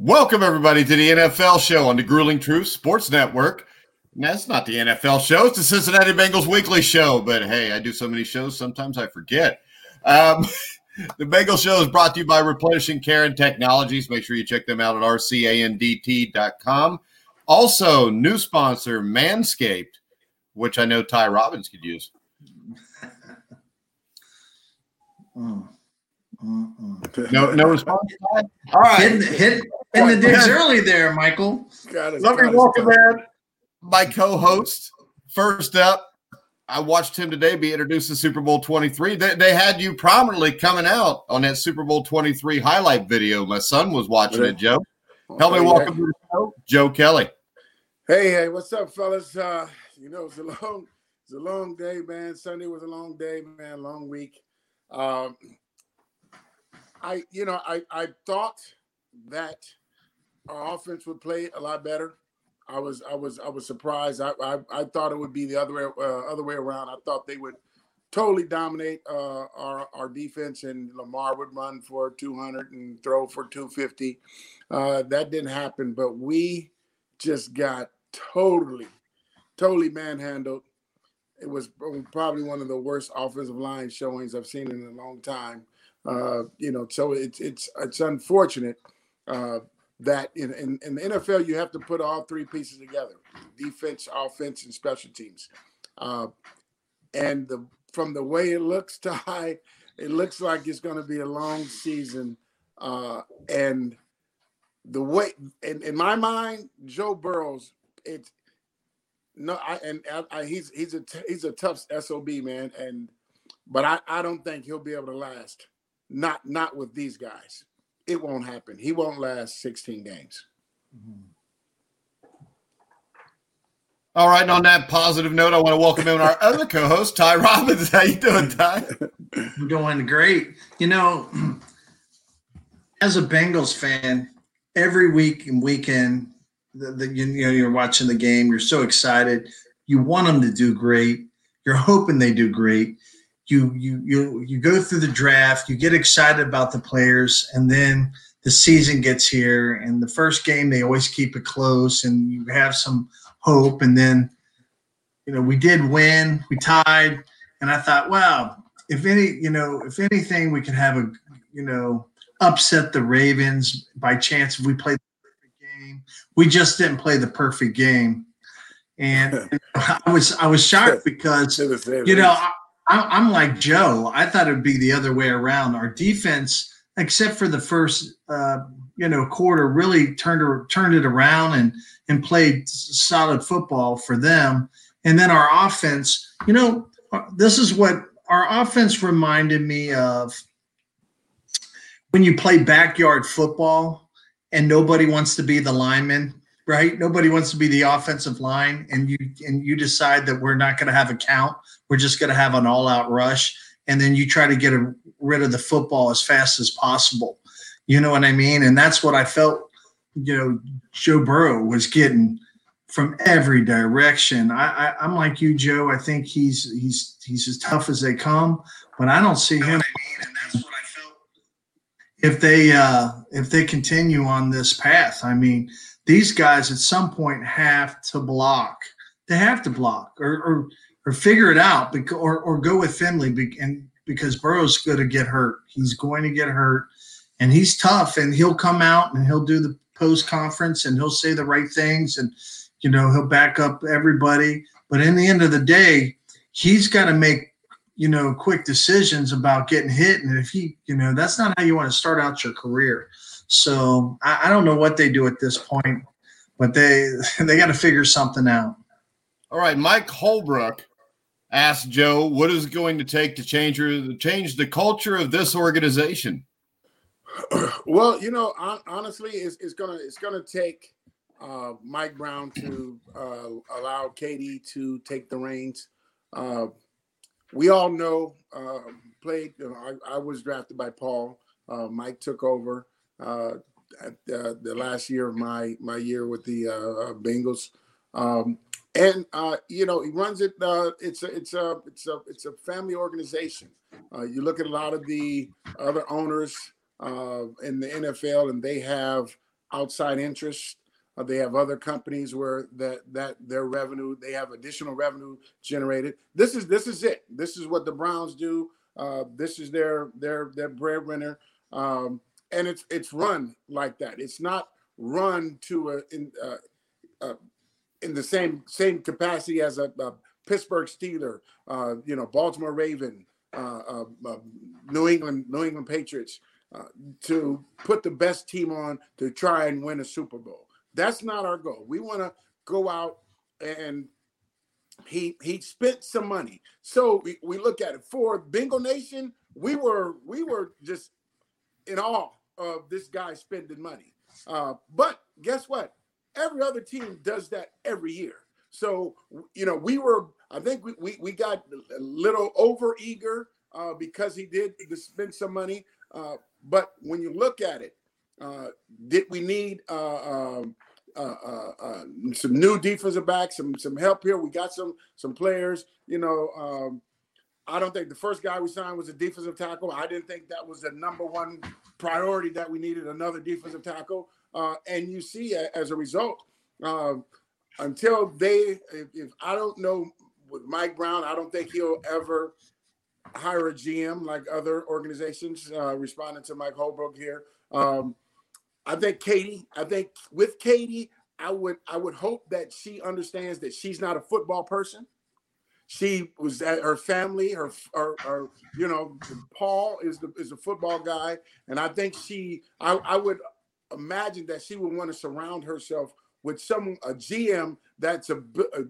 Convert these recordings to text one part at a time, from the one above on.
Welcome, everybody, to the NFL show on the Grueling Truth Sports Network. It's not the NFL show, it's the Cincinnati Bengals weekly show. But hey, I do so many shows, sometimes I forget. Um, the Bengals show is brought to you by Replenishing Care and Technologies. Make sure you check them out at rcandt.com. Also, new sponsor, Manscaped, which I know Ty Robbins could use. Mm. Mm-mm. No, no response. All right. Hit, hit in the digs early there, Michael. God, it's- Let me welcome in my co-host. First up, I watched him today be introduced to Super Bowl 23. They, they had you prominently coming out on that Super Bowl 23 highlight video. My son was watching it, Joe. Help me Hey, welcome to the show, Joe Kelly. Hey, hey, what's up, fellas? Uh, you know, it's a long, it's a long day, man. Sunday was a long day, man. Long week. Um, I, you know, I, I thought that our offense would play a lot better. I was, I was, I was surprised. I, I, I thought it would be the other way, uh, other way around. I thought they would totally dominate uh, our our defense, and Lamar would run for 200 and throw for 250. Uh, that didn't happen, but we just got totally, totally manhandled. It was probably one of the worst offensive line showings I've seen in a long time. Uh, you know, so it's it's it's unfortunate uh, that in, in in the NFL you have to put all three pieces together: defense, offense, and special teams. Uh, and the from the way it looks, Ty, it looks like it's going to be a long season. Uh, and the way, in, in my mind, Joe Burrows, it's no, I and I, I, he's he's a he's a tough sob man, and but I I don't think he'll be able to last. Not not with these guys. It won't happen. He won't last 16 games. Mm-hmm. All right, and on that positive note, I want to welcome in our other co-host, Ty Robbins. How you doing, Ty? I'm doing great. You know, as a Bengals fan, every week and weekend, the, the, you, you know, you're watching the game. You're so excited. You want them to do great. You're hoping they do great. You you you you go through the draft. You get excited about the players, and then the season gets here. And the first game, they always keep it close, and you have some hope. And then, you know, we did win. We tied, and I thought, wow, if any, you know, if anything, we could have a, you know, upset the Ravens by chance if we played the perfect game. We just didn't play the perfect game, and I was I was shocked because you know I, I'm like Joe. I thought it'd be the other way around. Our defense, except for the first, uh, you know, quarter, really turned turned it around and and played solid football for them. And then our offense, you know, uh, this is what our offense reminded me of when you play backyard football and nobody wants to be the lineman, right? Nobody wants to be the offensive line, and you and you decide that we're not going to have a count. We're just going to have an all-out rush, and then you try to get a, rid of the football as fast as possible. You know what I mean? And that's what I felt. You know, Joe Burrow was getting from every direction. I, I I'm like you, Joe. I think he's he's he's as tough as they come, but I don't see him. And that's what I felt if they uh, if they continue on this path. I mean, these guys at some point have to block. They have to block or or, or figure it out, because, or or go with Finley, and because Burrow's going to get hurt. He's going to get hurt, and he's tough, and he'll come out and he'll do the post conference and he'll say the right things, and you know he'll back up everybody. But in the end of the day, he's got to make you know quick decisions about getting hit, and if he, you know, that's not how you want to start out your career. So I, I don't know what they do at this point, but they they got to figure something out. All right, Mike Holbrook asked Joe, "What is it going to take to change your, change the culture of this organization?" well, you know, honestly, it's, it's gonna it's gonna take uh, Mike Brown to uh, allow Katie to take the reins. Uh, we all know uh, played. You know, I, I, was drafted by Paul. Uh, Mike took over uh, at the last year of my my year with the Bengals. Um, and you know he runs it. it's a it's a it's a it's a family organization. you look at a lot of the other owners uh, in the NFL, and they have outside interests. Uh, they have other companies where that that their revenue, they have additional revenue generated. This is this is it. This is what the Browns do. Uh, this is their their their breadwinner, um, and it's it's run like that. It's not run to a in uh, uh, in the same same capacity as a, a Pittsburgh Steeler, uh, you know, Baltimore Raven, uh, uh, New England New England Patriots uh, to put the best team on to try and win a Super Bowl. That's not our goal. We want to go out and he he spent some money. So we, we look at it for Bengal Nation. We were we were just in awe of this guy spending money. Uh, but guess what? Every other team does that every year. So you know we were. I think we we, we got a little over eager uh, because he did spend some money. Uh, but when you look at it, uh, did we need uh, um, uh, some new defensive backs, some some help here? We got some some players. You know, um, I don't think the first guy we signed was a defensive tackle. I didn't think that was the number one priority that we needed another defensive tackle. Uh, and you see, as a result, um, until they, if, if I don't know with Mike Brown, I don't think he'll ever hire a GM like other organizations. Uh, responding to Mike Holbrook here, um, I think Katie. I think with Katie, I would I would hope that she understands that she's not a football person. She was at her family, her, her, her you know, Paul is the is a football guy, and I think she. I, I would imagine that she would want to surround herself with some a GM that's a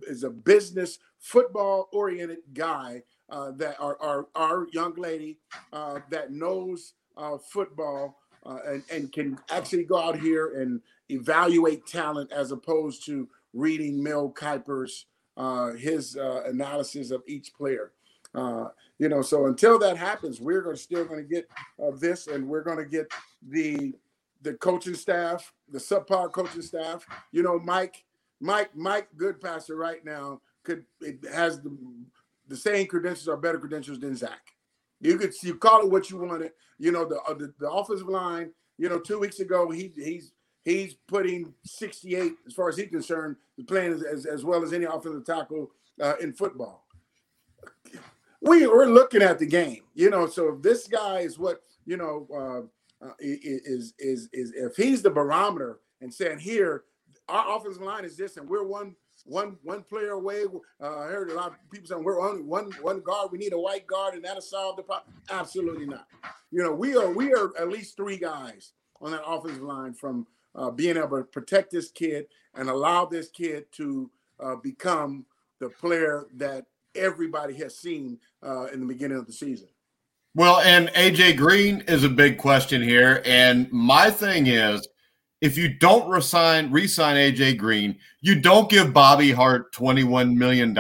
is a business football oriented guy uh, that are our, our young lady uh, that knows uh, football uh, and, and can actually go out here and evaluate talent as opposed to reading Mel Kiper's uh, his uh, analysis of each player. Uh, you know, so until that happens, we're to still going to get this, and we're going to get the the coaching staff, the subpar coaching staff. You know, Mike, Mike, Mike Goodpaster right now could it has the the same credentials are better credentials than Zac. You could you call it what you wanted. You know the uh, the, the offensive line. You know, two weeks ago he he's he's putting 68 as far as he's concerned, playing as, as, as well as any offensive tackle uh, in football. We we're looking at the game. You know, so if this guy is what you know uh, uh, is is is if he's the barometer and saying here our offensive line is this and we're one one one player away. Uh, I heard a lot of people saying we're only one one guard. We need a white guard, and that'll solve the problem. Absolutely not. You know, we are we are at least three guys on that offensive line from uh, being able to protect this kid and allow this kid to uh, become the player that everybody has seen uh, in the beginning of the season. Well, and AJ Green is a big question here, and my thing is if you don't resign resign AJ Green, you don't give Bobby Hart $21 million.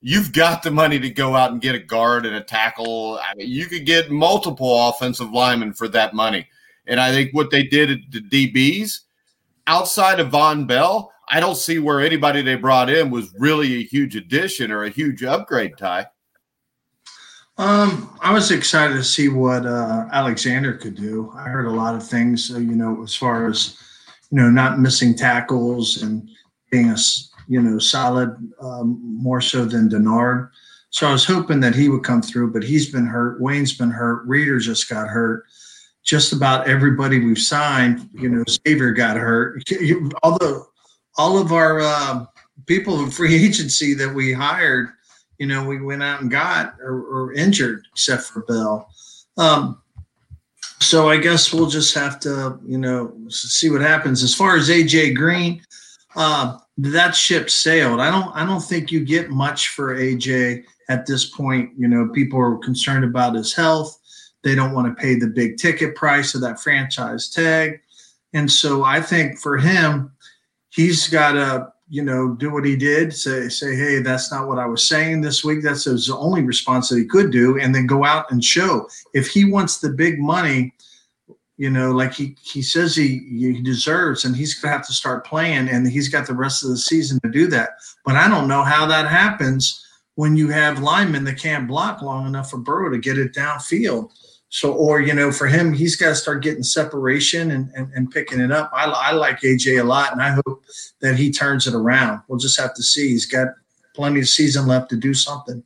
You've got the money to go out and get a guard and a tackle. I mean, you could get multiple offensive linemen for that money. And I think what they did at the DBs, outside of Vonn Bell, I don't see where anybody they brought in was really a huge addition or a huge upgrade, Ty. Um, I was excited to see what uh, Alexander could do. I heard a lot of things, uh, you know, as far as you know, not missing tackles and being a you know solid um, more so than Dennard. So I was hoping that he would come through, but he's been hurt. Wayne's been hurt. Reader just got hurt. Just about everybody we've signed, you know, Xavier got hurt. Although all of our uh, people in free agency that we hired you know, we went out and got or, or injured, except for Bell. Um, so I guess we'll just have to, you know, see what happens. As far as AJ Green, uh, that ship sailed. I don't, I don't think you get much for AJ at this point. You know, people are concerned about his health. They don't want to pay the big ticket price of that franchise tag. And so I think for him, he's got to, you know, do what he did, say, say, hey, that's not what I was saying this week. That's his only response that he could do, and then go out and show. If he wants the big money, you know, like he he says he he deserves, and he's gonna have to start playing, and he's got the rest of the season to do that. But I don't know how that happens when you have linemen that can't block long enough for Burrow to get it downfield. So, or, you know, for him, he's got to start getting separation and, and, and picking it up. I, I like AJ a lot, and I hope that he turns it around. We'll just have to see. He's got plenty of season left to do something.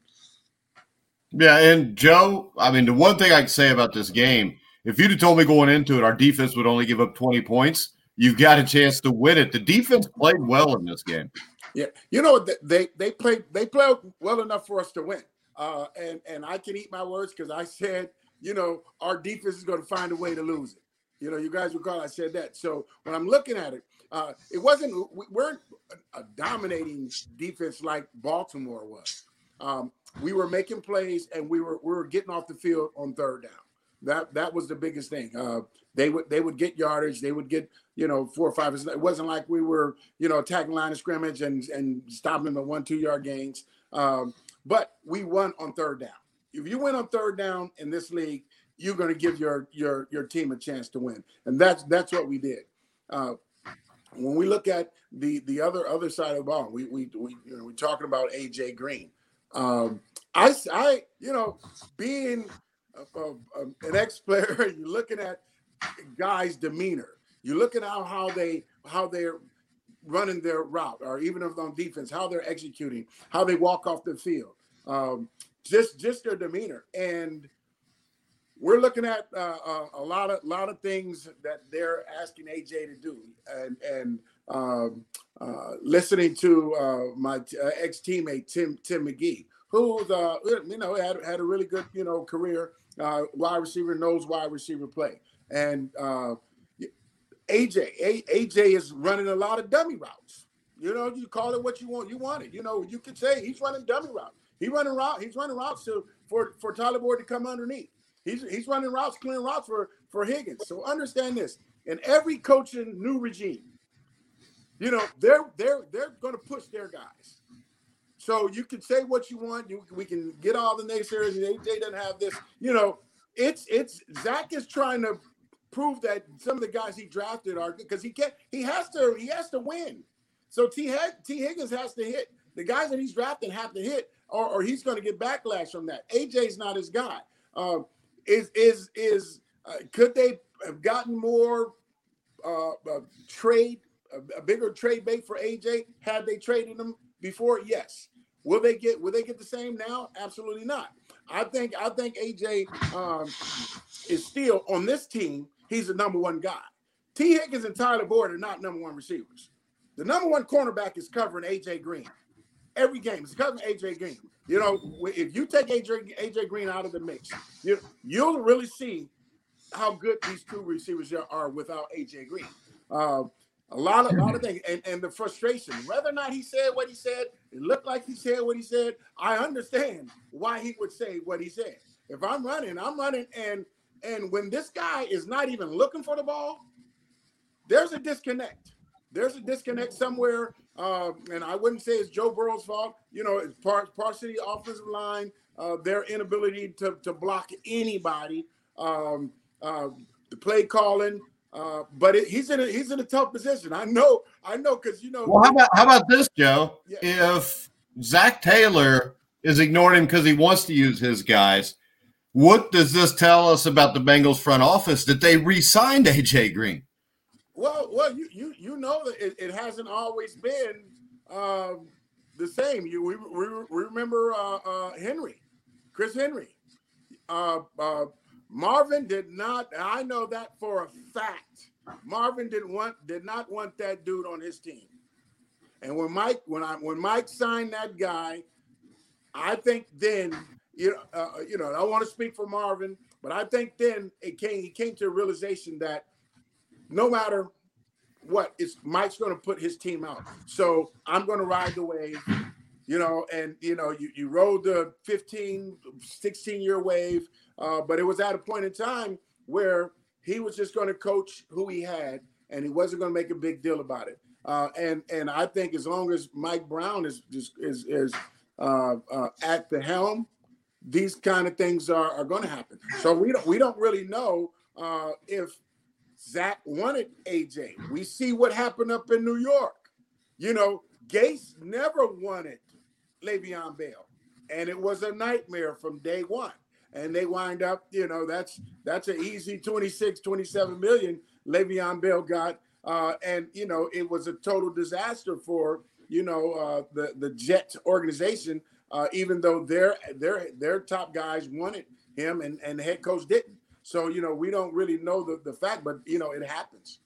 Yeah. And Joe, I mean, the one thing I can say about this game, if you'd have told me going into it, our defense would only give up 20 points, you've got a chance to win it. The defense played well in this game. Yeah, you know they they played they played well enough for us to win. Uh, and and I can eat my words because I said you know, our defense is going to find a way to lose it. You know, you guys recall I said that. So when I'm looking at it, uh, it wasn't we weren't a dominating defense like Baltimore was. Um, we were making plays and we were we were getting off the field on third down. That that was the biggest thing. Uh, they would they would get yardage. They would get you know four or five. It wasn't like we were you know attacking line of scrimmage and and stopping them at one two yard gains. Um, but we won on third down if you win on third down in this league, you're going to give your your your team a chance to win, and that's that's what we did. Uh, when we look at the the other other side of the ball, we we we you know, we're talking about AJ Green. Um, I I you know being a, a, an ex player, you're looking at guys' demeanor. You're looking at how they how they're running their route, or even if on defense, how they're executing, how they walk off the field. Um, just just their demeanor and we're looking at uh, uh, a lot of lot of things that they're asking AJ to do, and and um, uh, listening to uh, my t- uh, ex teammate Tim Tim McGee, who's uh, you know had had a really good you know career wide receiver, knows wide receiver play, and AJ a- AJ is running a lot of dummy routes. You know, you call it what you want. You want it. You know, you could say he's running dummy routes. He running route. He's running routes to for for Tyler Boyd to come underneath. He's he's running routes, clearing routes for for Higgins. So understand this. In every coaching new regime, you know they're they're they're going to push their guys. So you can say what you want. You we can get all the naysayers. They, they doesn't have this. You know, it's it's Zac is trying to prove that some of the guys he drafted are because he can't. He has to. He has to win. So T. Tee Higgins has to hit. The guys that he's drafting have to hit or, or he's going to get backlash from that. AJ's not his guy. Um, is is is uh, could they have gotten more uh, trade, a, a, bigger trade bait for AJ had they traded him before? Yes. Will they get will they get the same now? Absolutely not. I think I think AJ um, is still on this team. He's the number one guy. Tee Higgins and Tyler Boyd are not number one receivers. The number one cornerback is covering AJ Green every game. It's because of AJ Green. You know, if you take AJ AJ Green out of the mix, you you'll really see how good these two receivers are without AJ Green. Uh, a lot of a lot of things, and, and the frustration. Whether or not he said what he said, it looked like he said what he said. I understand why he would say what he said. If I'm running, I'm running, and and when this guy is not even looking for the ball, there's a disconnect. There's a disconnect somewhere uh, and I wouldn't say it's Joe Burrow's fault. You know, it's part partially offensive line, uh, their inability to, to block anybody, um, uh, the play calling. Uh, but it, he's in a he's in a tough position. I know, I know, because you know. Well, how about how about this, Joe? Yeah. If Zac Taylor is ignoring him because he wants to use his guys, what does this tell us about the Bengals front office that they re-signed AJ Green? Well, well, you you you know that it, it hasn't always been um, the same. You we, we, we remember uh, uh, Henry, Chris Henry. Uh, uh, Marvin did not. I know that for a fact. Marvin didn't want did not want that dude on his team. And when Mike when I when Mike signed that guy, I think then you know uh, you know I want to speak for Marvin, but I think then it came he came to a realization that no matter what, it's Mike's going to put his team out. So I'm going to ride the wave. you know, and you know, you, you rode the 15, 16 year wave, uh, but it was at a point in time where he was just going to coach who he had, and he wasn't going to make a big deal about it. Uh, and and I think as long as Mike Brown is just is is uh, uh, at the helm, these kind of things are, are going to happen. So we don't we don't really know uh, if Zac wanted AJ. We see what happened up in New York. You know, Gase never wanted Le'Veon Bell, and it was a nightmare from day one. And they wind up, you know, that's that's an easy 26, 27 million Le'Veon Bell got. Uh, and you know, it was a total disaster for you know uh, the the Jet organization. Uh, even though their their their top guys wanted him and and the head coach didn't. So you know, we don't really know the the fact, but you know, it happens.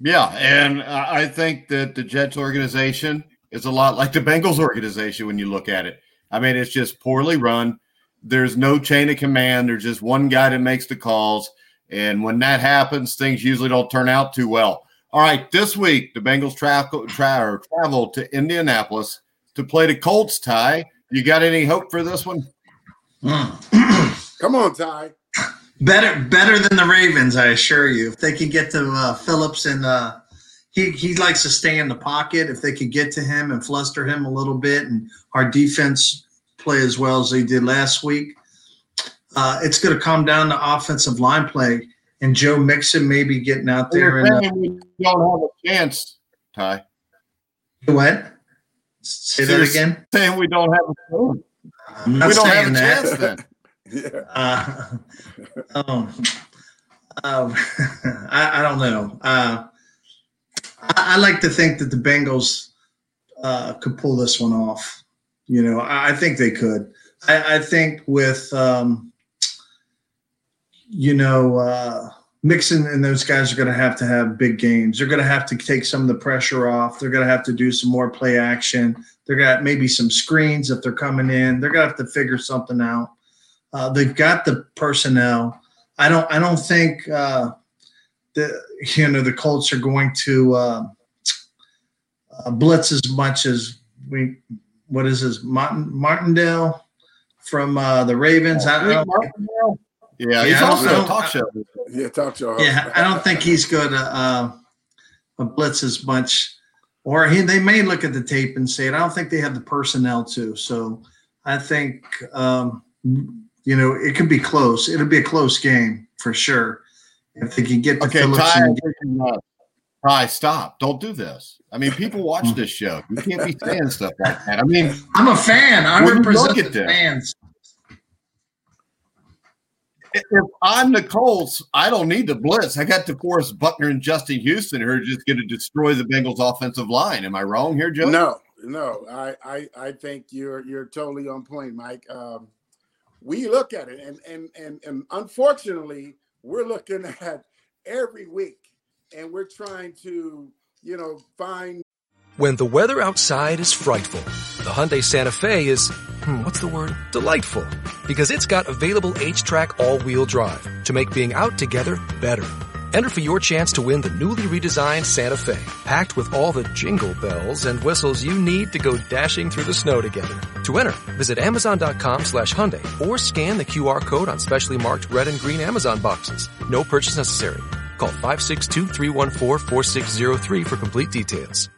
Yeah, and I think that the Jets organization is a lot like the Bengals organization when you look at it. I mean, it's just poorly run. There's no chain of command. There's just one guy that makes the calls. And when that happens, things usually don't turn out too well. All right, this week, the Bengals tra- tra- travel to Indianapolis to play the Colts, Ty. You got any hope for this one? Come on, Ty. Better, better than the Ravens, I assure you. If they can get to uh, Phillips and uh, he he likes to stay in the pocket. If they could get to him and fluster him a little bit, and our defense play as well as they did last week, uh, it's going to come down to offensive line play and Joe Mixon maybe getting out there. And, uh, we don't have a chance, Ty. What? Say that again. Saying we don't have a chance. I'm not we don't saying have a that. chance then. Yeah. Uh, um, um, I, I don't know. Uh, I, I like to think that the Bengals uh, could pull this one off. You know, I, I think they could. I, think with um, you know uh, Mixon and those guys are going to have to have big games. They're going to have to take some of the pressure off. They're going to have to do some more play action. They're got maybe some screens if they're coming in. They're going to have to figure something out. Uh, they've got the personnel. I don't. I don't think uh, the you know the Colts are going to uh, uh, blitz as much as we. What is this Martin Martindale from uh, the Ravens? I, I don't, Yeah, he's Yeah, also I a don't- talk show. Yeah, talk to yeah, I don't think he's going to uh, blitz as much. Or he, they may look at the tape and say it. I don't think they have the personnel to. So I think um, you know it could be close. It'll be a close game for sure if they can get to Okay, Phillips. Ty, and- uh, Ty, stop! Don't do this. I mean, people watch this show. You can't be saying stuff like that. I mean, I'm a fan. I When you represent look at the this- fans. if I'm the Colts, I don't need the blitz. I got DeForest Buckner and Justin Houston who are just going to destroy the Bengals' offensive line. Am I wrong here, Joe? No, no, I, I, I think you're you're totally on point, Mike. Um, we look at it, and and and and unfortunately, we're looking at every week, and we're trying to, you know, find When the weather outside is frightful, the Hyundai Santa Fe is, hmm, what's the word? Delightful. Because it's got available H-Track all-wheel drive to make being out together better. Enter for your chance to win the newly redesigned Santa Fe, packed with all the jingle bells and whistles you need to go dashing through the snow together. To enter, visit Amazon.com slash Hyundai or scan the QR code on specially marked red and green Amazon boxes. No purchase necessary. Call 562-314-4603 for complete details.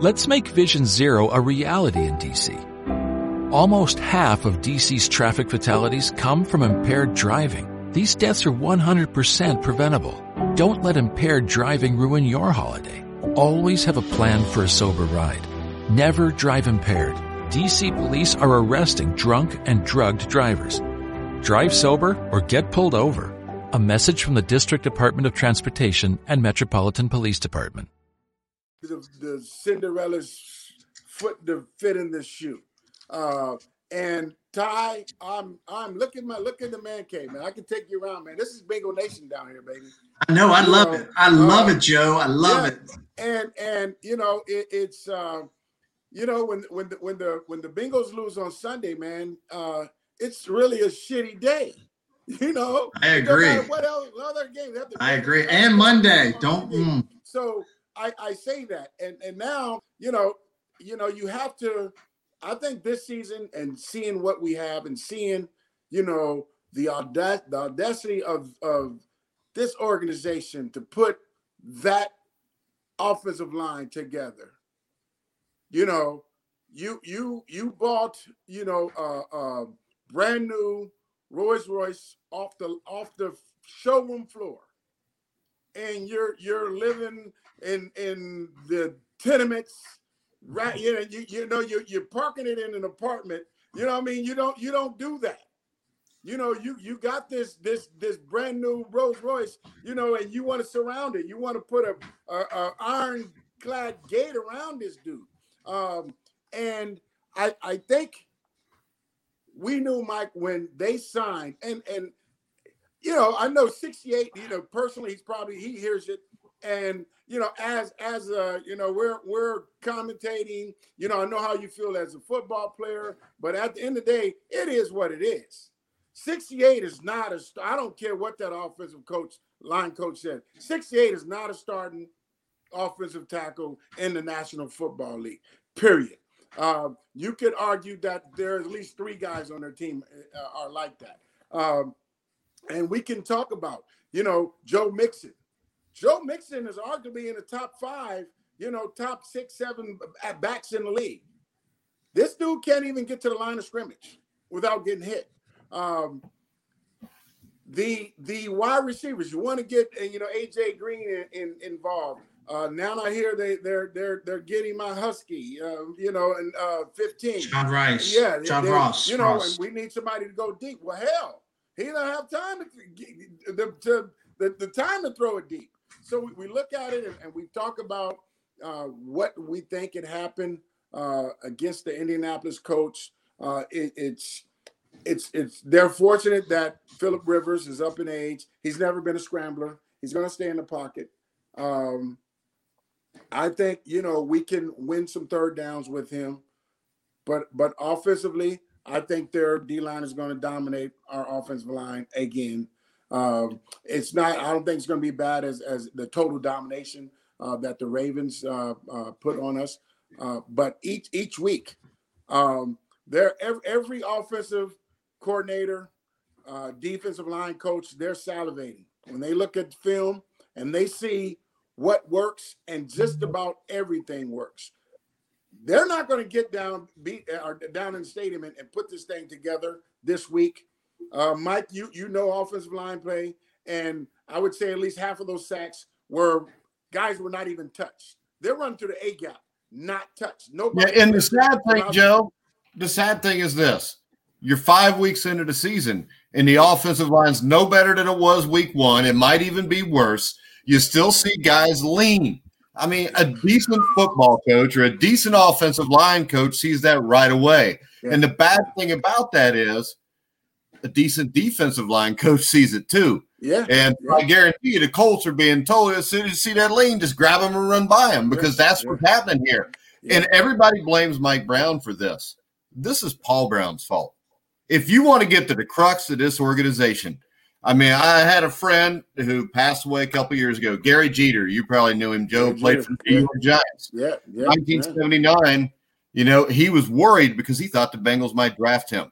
Let's make Vision Zero a reality in DC. Almost half of DC's traffic fatalities come from impaired driving. These deaths are 100% preventable. Don't let impaired driving ruin your holiday. Always have a plan for a sober ride. Never drive impaired. DC police are arresting drunk and drugged drivers. Drive sober or get pulled over. A message from the District Department of Transportation and Metropolitan Police Department. the, the Cinderella's foot to fit in the shoe. Uh, and Ty, I'm I'm looking my look at the man cave, man. I can take you around, man. This is Bingo Nation down here, baby. I know. I You love know, it. I love uh, it, Joe. I love yeah. it. And and you know it, it's uh, you know when when the when the when the Bengals lose on Sunday, man, uh, it's really a shitty day. You know, I agree. What else? Other games? Have to I agree. And Monday. Don't. Mm, So I, I say that, and and now you know, you know, you have to. I think this season and seeing what we have and seeing, you know, the audac- the audacity of of this organization to put that offensive line together. You know, you you you bought you know uh, uh, brand new Rolls Royce off the off the showroom floor, and you're you're living in in the tenements, right? You know, you, you know you you're parking it in an apartment. You know what I mean? You don't you don't do that. You know, you you got this this this brand new Rolls Royce, you know, and you want to surround it. You want to put a, a, a ironclad gate around this dude. Um, and I I think we knew Mike when they signed, and and you know, I know 68, you know, personally, he's probably he hears it. And you know, as as a you know, we're we're commentating, you know, I know how you feel as a football player, but at the end of the day, it is what it is. 68 is not a I don't care what that offensive coach, line coach said. 68 is not a starting offensive tackle in the National Football League. Period. Um, you could argue that there are at least three guys on their team uh, are like that. Um, and we can talk about, you know, Joe Mixon. Joe Mixon is arguably in the top five, you know, top six, seven at backs in the league. This dude can't even get to the line of scrimmage without getting hit. Um, the the wide receivers, you want to get you know AJ Green in, in, involved. Uh, now I hear they they're they're they're getting my husky, uh, you know, and uh, 15. John Rice. Yeah, John Ross. You know, Ross. and we need somebody to go deep. Well, hell, he don't have time to, the, to the, the time to throw it deep. So we, we look at it and, and we talk about uh, what we think had happened uh, against the Indianapolis coach. Uh, it, it's it's it's they're fortunate that Philip Rivers is up in age. He's never been a scrambler. He's going to stay in the pocket. Um, I think you know we can win some third downs with him, but but offensively, I think their D line is going to dominate our offensive line again. Um, it's not. I don't think it's going to be bad as as the total domination uh, that the Ravens uh, uh, put on us. Uh, but each each week, um, there every, every offensive coordinator, uh, defensive line coach, they're salivating when they look at film and they see what works and just about everything works. They're not going to get down beat or down in the stadium and, and put this thing together this week. Uh, Mike, you you know offensive line play, and I would say at least half of those sacks were guys were not even touched. They're running through the A gap, not touched. Nobody. Yeah, and the sad thing, Joe, the sad thing is this: you're five weeks into the season, and the offensive line's no better than it was week one. It might even be worse. You still see guys lean. I mean, a decent football coach or a decent offensive line coach sees that right away. Yeah. And the bad thing about that is a decent defensive line coach sees it too. Yeah. And Yeah. I guarantee you, the Colts are being told as soon as you see that lean, just grab them and run by them because Yeah. that's Yeah. what's happening here. Yeah. And everybody blames Mike Brown for this. This is Paul Brown's fault. If you want to get to the crux of this organization, I mean, I had a friend who passed away a couple years ago, Gary Jeter. You probably knew him. Joe Gary played Jeter, for the New. York Giants. Yeah. Yeah. 1979, you know, he was worried because he thought the Bengals might draft him.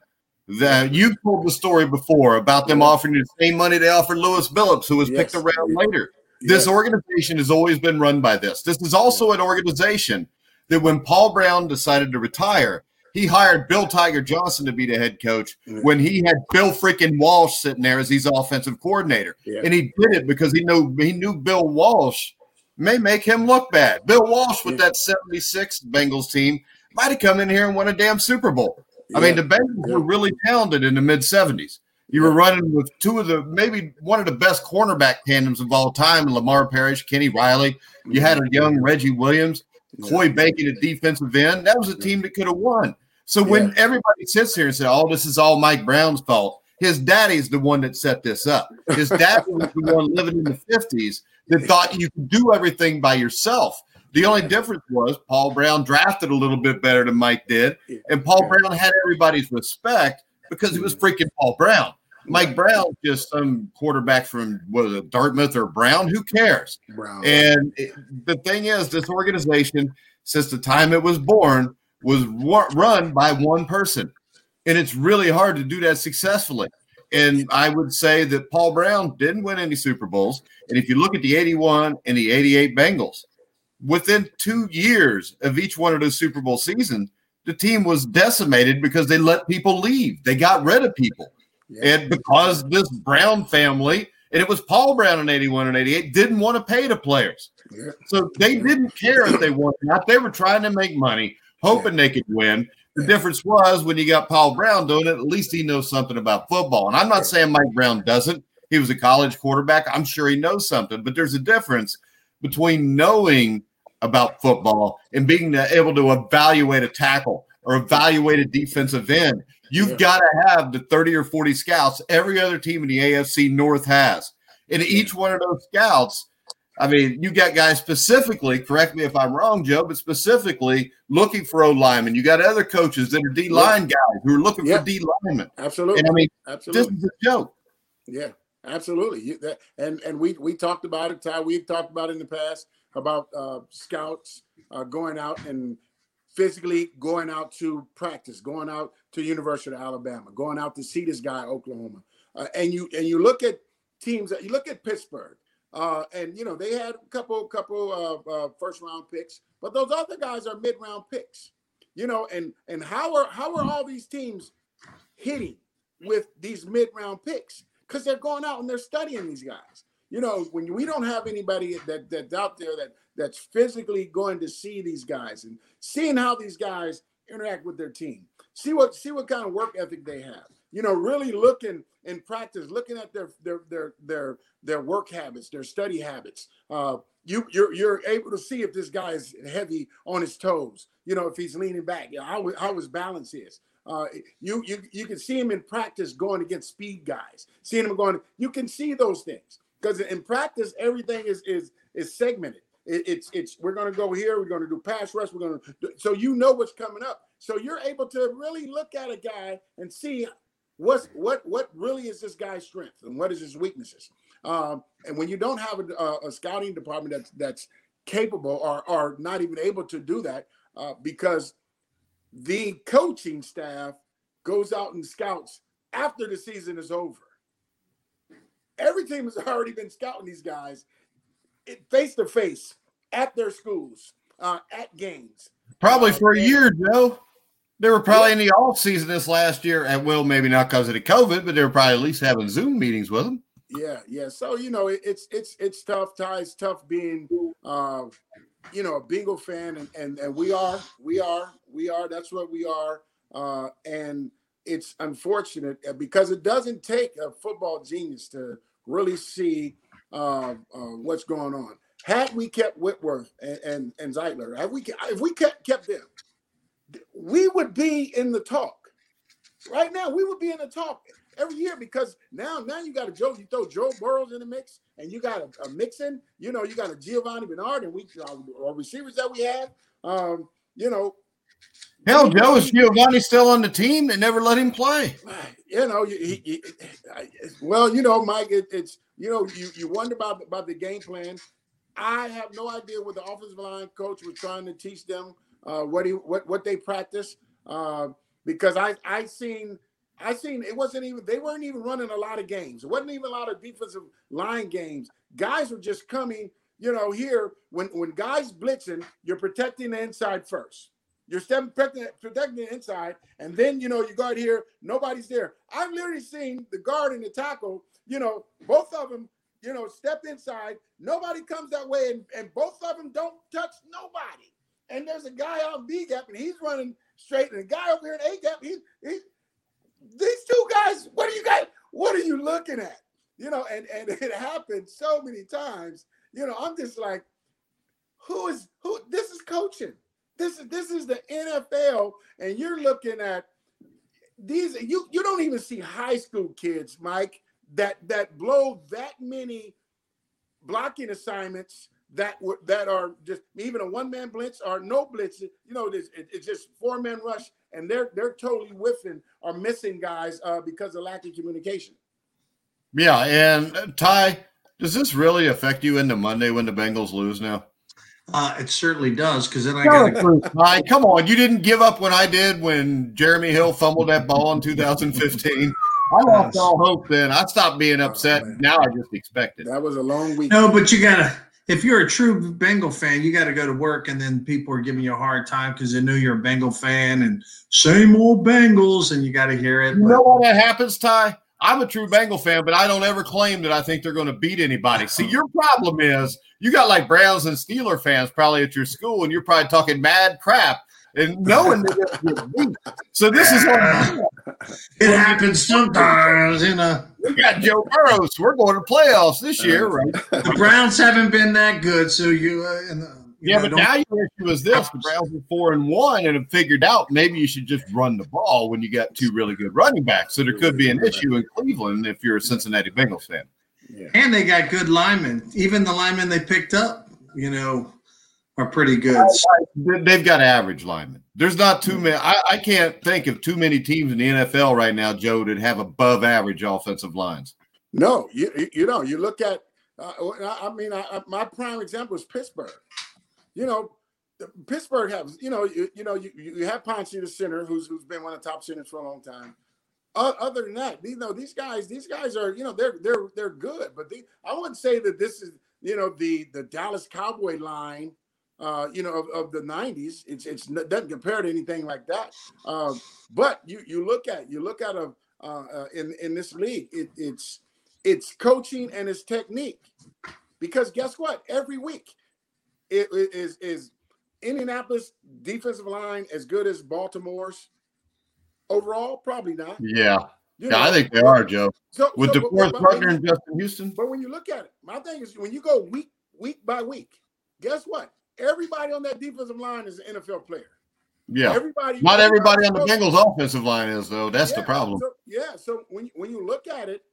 The, you told the story before about them offering you the same money they offered Lewis Billups, who was Yes. picked around later. This organization has always been run by this. This is also an organization that when Paul Brown decided to retire, he hired Bill Tiger Johnson to be the head coach Mhm. when he had Bill freaking Walsh sitting there as his offensive coordinator. Yeah. And he did it because he knew he knew Bill Walsh may make him look bad. Bill Walsh with Yeah. that 76 Bengals team might have come in here and won a damn Super Bowl. I mean, the Bengals Yeah. were really talented in the mid 70s. You were running with two of the maybe one of the best cornerback tandems of all time, Lamar Parrish, Kenny Riley. You had a young Reggie Williams. Coy Bacon at defensive end. That was a team that could have won. So when everybody sits here and says, "Oh, this is all Mike Brown's fault," his daddy's the one that set this up. His dad was the one living in the fifties that thought you could do everything by yourself. The only difference was Paul Brown drafted a little bit better than Mike did, and Paul Brown had everybody's respect because he was freaking Paul Brown. Mike Brown just some quarterback from what is it, Dartmouth or Brown? Who cares? Brown. And it, the thing is, this organization, since the time it was born, was wa- run by one person, and it's really hard to do that successfully. And I would say that Paul Brown didn't win any Super Bowls. And if you look at the 81 and the 88 Bengals, within two years of each one of those Super Bowl seasons, the team was decimated because they let people leave. They got rid of people. Yeah. And because this Brown family, and it was Paul Brown in 81 and 88, didn't want to pay the players. Yeah. So they didn't care if they won or not. They were trying to make money, hoping they could win. The difference was when you got Paul Brown doing it, at least he knows something about football. And I'm not saying Mike Brown doesn't. He was a college quarterback. I'm sure he knows something, but there's a difference between knowing about football and being able to evaluate a tackle or evaluate a defensive end. You've Yeah. got to have the 30 or 40 scouts every other team in the AFC North has. And each one of those scouts, I mean, you got guys specifically, correct me if I'm wrong, Joe, but specifically looking for O linemen. You got other coaches that are D line guys who are looking Yeah. for D linemen. Absolutely. And I mean, Absolutely. this is a joke. Yeah, absolutely. You, that, and and we we talked about it, Ty. We've talked about it in the past about uh, scouts uh, going out and physically going out to practice, going out to University of Alabama, going out to see this guy, Oklahoma. Uh, and you and you look at teams. that You look at Pittsburgh, uh, and you know they had a couple couple uh, first round picks, but those other guys are mid round picks. You know, and and how are how are all these teams hitting with these mid round picks? Because they're going out and they're studying these guys. You know, when we don't have anybody that that's out there that that's physically going to see these guys and seeing how these guys interact with their team, see what see what kind of work ethic they have. You know, really looking in practice, looking at their their their their their work habits, their study habits. Uh, you you're you're able to see if this guy is heavy on his toes. You know, if he's leaning back, you know, how how his balance is. Uh, you you you can see him in practice going against speed guys. Seeing him going, you can see those things because in practice everything is is is segmented. It, it's it's we're going to go here. We're going to do pass rush. We're going to so you know what's coming up. So you're able to really look at a guy and see what's what what really is this guy's strength and what is his weaknesses. Um, and when you don't have a, a, scouting department that's that's capable or or not even able to do that uh, because the coaching staff goes out and scouts after the season is over. Every team has already been scouting these guys face to face at their schools, uh, at games. Probably Uh, for a year, Joe. They were probably in the off season this last year, and well, maybe not because of the COVID, but they were probably at least having Zoom meetings with them. Yeah, yeah. So you know, it, it's it's it's tough. Ty, it's tough being, uh, you know, a Bengal fan, and and and we are, we are, we are. That's what we are. Uh, and it's unfortunate uh, because it doesn't take a football genius to really see uh, uh, what's going on. Had we kept Whitworth and and, and Zeitler, we if we kept kept them, we would be in the talk. Right now, we would be in the talk every year because now now you got a Joe, you throw Joe Burrows in the mix, and you got a, a Mixon, you know, you got a Giovanni Bernard, and we our, our receivers that we have, um, you know, Hell, Joe is Giovanni still on the team? They never let him play. you know, he, he, well, you know, Mike, it, it's you know, you you wonder about about the game plan. I have no idea what the offensive line coach was trying to teach them, uh, what he what what they practice, uh, because I I seen I seen it wasn't even they weren't even running a lot of games. It wasn't even a lot of defensive line games. Guys were just coming, you know, here when when guys blitzing, you're protecting the inside first. You're stepping, protecting, the inside, and then you know you got here. Nobody's there. I've literally seen the guard and the tackle. You know, both of them. You know, step inside. Nobody comes that way, and, and both of them don't touch nobody. And there's a guy out in B gap, and he's running straight, and a guy over here in A gap. He, he, these two guys. What are you guys? What are you looking at? You know, and and it happened so many times. You know, I'm just like, who is who? This is coaching. This is this is the NFL, and you're looking at these. You you don't even see high school kids, Mike, that that blow that many blocking assignments that were that are just even a one man blitz or no blitz. You know, it's, it's just four man rush, and they're they're totally whiffing or missing guys uh, because of lack of communication. Yeah, and uh, Ty, does this really affect you into Monday when the Bengals lose now? Uh, it certainly does because then I got to. Ty, come on, you didn't give up when I did when Jeremy Hill fumbled that ball in 2015. I lost all hope then. I stopped being upset. Oh, now I just expect it. That was a long week. No, but you gotta. If you're a true Bengal fan, you got to go to work, and then people are giving you a hard time because they knew you're a Bengal fan and same old Bengals, and you got to hear it. You know what that happens, Ty? I'm a true Bengal fan, but I don't ever claim that I think they're going to beat anybody. See, your problem is you got like Browns and Steeler fans probably at your school, and you're probably talking mad crap and knowing that So this is what it happens sometimes, you know. We got Joe Burrow, so we're going to playoffs this year, right? The Browns haven't been that good, so you. Uh, and, uh, yeah, know, but now your issue is this: the Browns are four and one, and have figured out maybe you should just run the ball when you got two really good running backs. So there could be an issue in Cleveland if you're a Cincinnati Bengals fan. Yeah. And they got good linemen. Even the linemen they picked up, you know, are pretty good. They've got average linemen. There's not too many. I, I, can't think of too many teams in the NFL right now, Joe, that have above average offensive lines. No, you you know you look at. Uh, I mean, I, my prime example is Pittsburgh. You know, Pittsburgh has you know you, you know you, you have Pouncey the center who's who's been one of the top centers for a long time. Uh, other than that, you know these guys these guys are you know they're they're they're good, but they, I wouldn't say that this is you know the the Dallas Cowboy line uh, you know, of, of, the 90s. It's it's doesn't compare to anything like that. Um, but you you look at you look at a uh, uh, in in this league, it, it's it's coaching and it's technique. Because guess what? Every week, it, it is is Indianapolis defensive line as good as Baltimore's overall? Probably not. Yeah. You know, yeah, I think they are, Joe. So, With so, DeForest Buckner in Justin Houston. But when you look at it, my thing is when you go week week by week, guess what? everybody on that defensive line is an NFL player. Yeah. Everybody. Not everybody on the Bengals offensive line is though. That's yeah, the problem. So, yeah. So when when you look at it,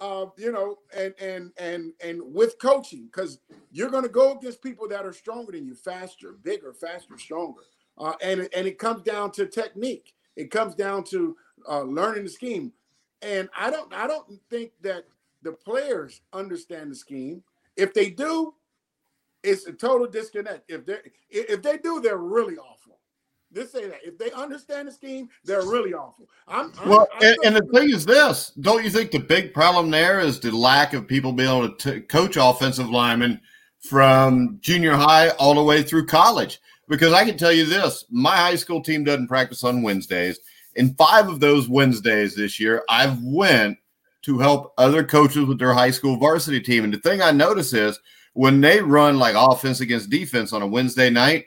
uh, you know, and and and and with coaching, because you're going to go against people that are stronger than you, faster, bigger, faster, stronger, uh, and and it comes down to technique. It comes down to uh, learning the scheme, and I don't I don't think that the players understand the scheme. If they do, it's a total disconnect. If they if they do, they're really awful. Just say that. If they understand the scheme, they're really awful. I'm, I'm well, I'm and, and, the thing is this: don't you think the big problem there is the lack of people being able to t- coach offensive linemen from junior high all the way through college? Because I can tell you this: my high school team doesn't practice on Wednesdays. In five of those Wednesdays this year, I've went to help other coaches with their high school varsity team. And the thing I notice is when they run like offense against defense on a Wednesday night,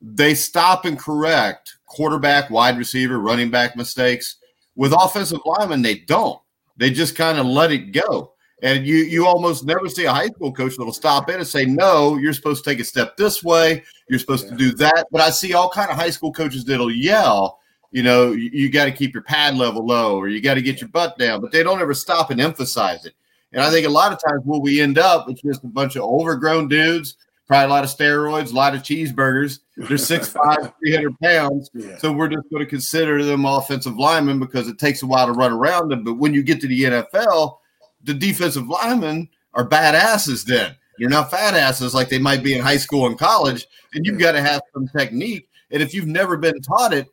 they stop and correct quarterback, wide receiver, running back mistakes. With offensive linemen, they don't. They just kind of let it go. And you you almost never see a high school coach that'll stop in and say, "No, you're supposed to take a step this way. You're supposed yeah. to do that." But I see all kind of high school coaches that'll yell, you know, you, you got to keep your pad level low or you got to get your butt down, but they don't ever stop and emphasize it. And I think a lot of times what we end up with just a bunch of overgrown dudes, probably a lot of steroids, a lot of cheeseburgers. They're 6'5, 300 pounds. Yeah. So we're just going to consider them offensive linemen because it takes a while to run around them. But when you get to the NFL, the defensive linemen are badasses then. You're not fat asses like they might be in high school and college. And you've got to have some technique. And if you've never been taught it,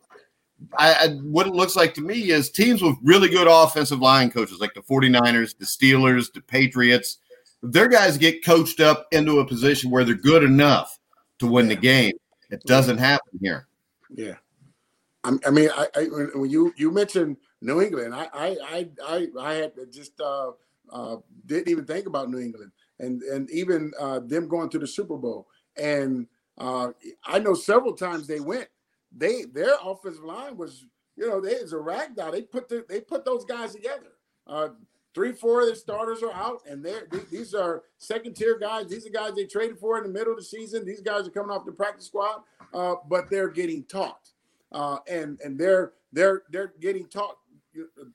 I, I, what it looks like to me is teams with really good offensive line coaches like the 49ers, the Steelers, the Patriots, their guys get coached up into a position where they're good enough to win the game. It doesn't happen here. Yeah. I, mean, I, I, when you you mentioned New England, I I I I had just uh, uh, didn't even think about New England and and even uh, them going to the Super Bowl. And uh, I know several times they went they their offensive line was, you know, they was a ragdoll. They put the, they put those guys together. Three, four of the starters are out, and they're these are second tier guys. These are guys they traded for in the middle of the season. These guys are coming off the practice squad, uh, but they're getting taught, uh, and and they're they're they're getting taught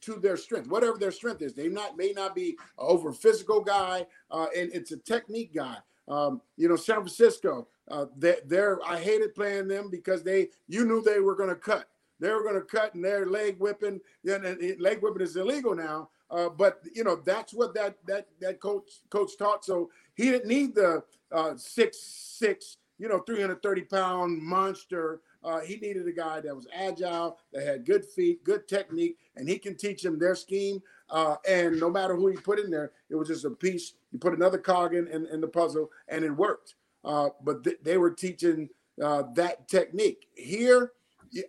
to their strength, whatever their strength is. They not may not be over physical guy, uh, and it's a technique guy. Um, you know, San Francisco, uh, they, they're I hated playing them because they you knew they were going to cut. they were going to cut and they're leg whipping. Yeah, leg whipping is illegal now. Uh, but you know that's what that that that coach coach taught. So he didn't need the uh, six six, you know, 330 pound monster. Uh, he needed a guy that was agile, that had good feet, good technique, and he can teach them their scheme. Uh, and no matter who he put in there, it was just a piece. You put another cog in, in, in the puzzle, and it worked. Uh, but th- they were teaching uh, that technique. Here,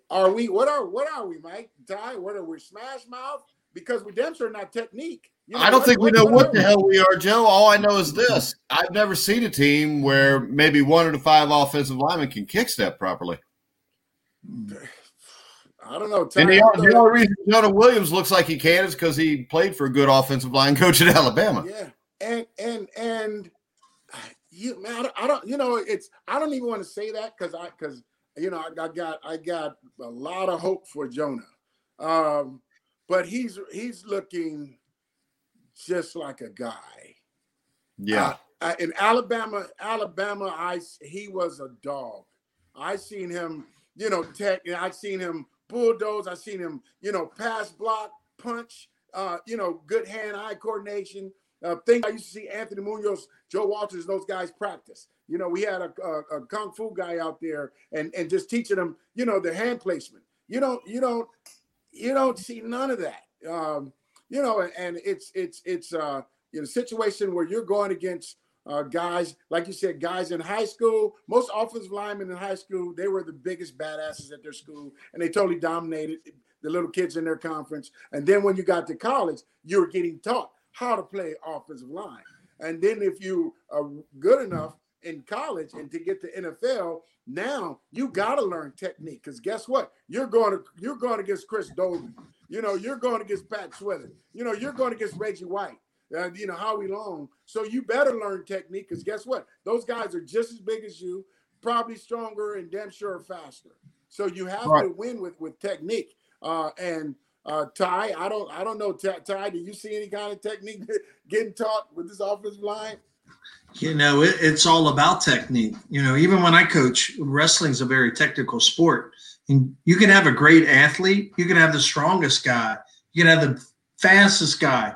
are we? What are what are we, Mike? Ty? What are we? Smash mouth? Because we damn sure not technique. You know, I don't think we know what, the hell we are, Joe. All I know is this: I've never seen a team where maybe one of the five offensive linemen can kick step properly. I don't know. and the, the only reason Jonah Williams looks like he can is because he played for a good offensive line coach at Alabama. Yeah, and and and you man, I don't, I don't you know it's I don't even want to say that because I because you know I, I, got I got a lot of hope for Jonah, um, but he's he's looking just like a guy. Yeah. Uh, in Alabama, Alabama, I he was a dog. I seen him, you know, tech. I seen him bulldoze. I seen him, you know, pass, block, punch. Uh, you know, good hand-eye coordination. Uh, thing I used to see Anthony Munoz, Joe Walters, those guys practice. You know, we had a, a, a kung fu guy out there and and just teaching them, you know, the hand placement. You don't, you don't, you don't see none of that. Um, you know, and it's it's it's uh in a situation where you're going against uh, guys, like you said, guys in high school. Most offensive linemen in high school, they were the biggest badasses at their school, and they totally dominated the little kids in their conference. And then when you got to college, you were getting taught how to play offensive line. And then if you are good enough in college and to get to NFL, now you got to learn technique. Because guess what? You're going to you're going against Chris Doby. You know, you're going against Pat Swilling. You know, you're going against Reggie White. Uh, you know, Howie Long. So you better learn technique because guess what? Those guys are just as big as you, probably stronger and damn sure faster. So you have right. to win with with technique. Uh, and uh, Ty, I don't, I don't know. Ty, Ty, do you see any kind of technique getting taught with this offensive line? You know, it, it's all about technique. You know, even when I coach, wrestling's a very technical sport. And you can have a great athlete, you can have the strongest guy, you can have the fastest guy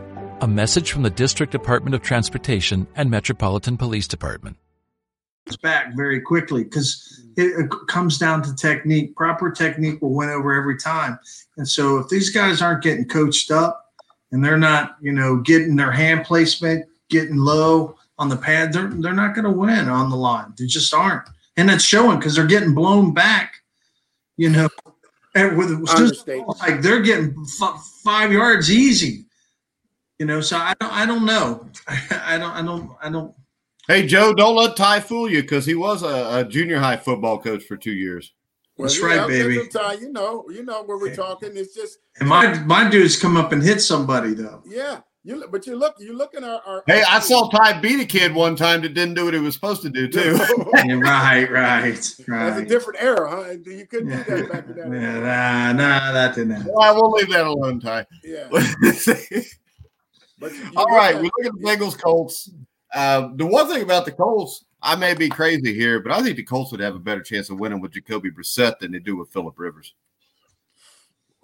A message from the District Department of Transportation and Metropolitan Police Department back very quickly because it, it, comes down to technique. Proper technique will win over every time. And so if these guys aren't getting coached up and they're not, you know, getting their hand placement, getting low on the pad, they're they're not going to win on the line. They just aren't, and it's showing because they're getting blown back. You know, and with like they're getting f- five yards easy. You know, so I don't I don't know. I don't I don't I don't Hey, Joe, don't let Ty fool you because he was a, a, junior high football coach for two years. Well, That's right, baby. Ty, you know, you know where we're talking. It's just and my my dudes come up and hit somebody though. Yeah, you but you look you look at our, our Hey, I saw Ty beat a kid one time that didn't do what he was supposed to do too. right, right, right. That's a different era, huh? You couldn't do that back then. Yeah, nah, nah, that didn't happen. Well, we'll leave that alone, Ty. Yeah. But you, All right, we look at the Bengals Colts. Uh, the one thing about the Colts, I may be crazy here, but I think the Colts would have a better chance of winning with Jacoby Brissett than they do with Philip Rivers.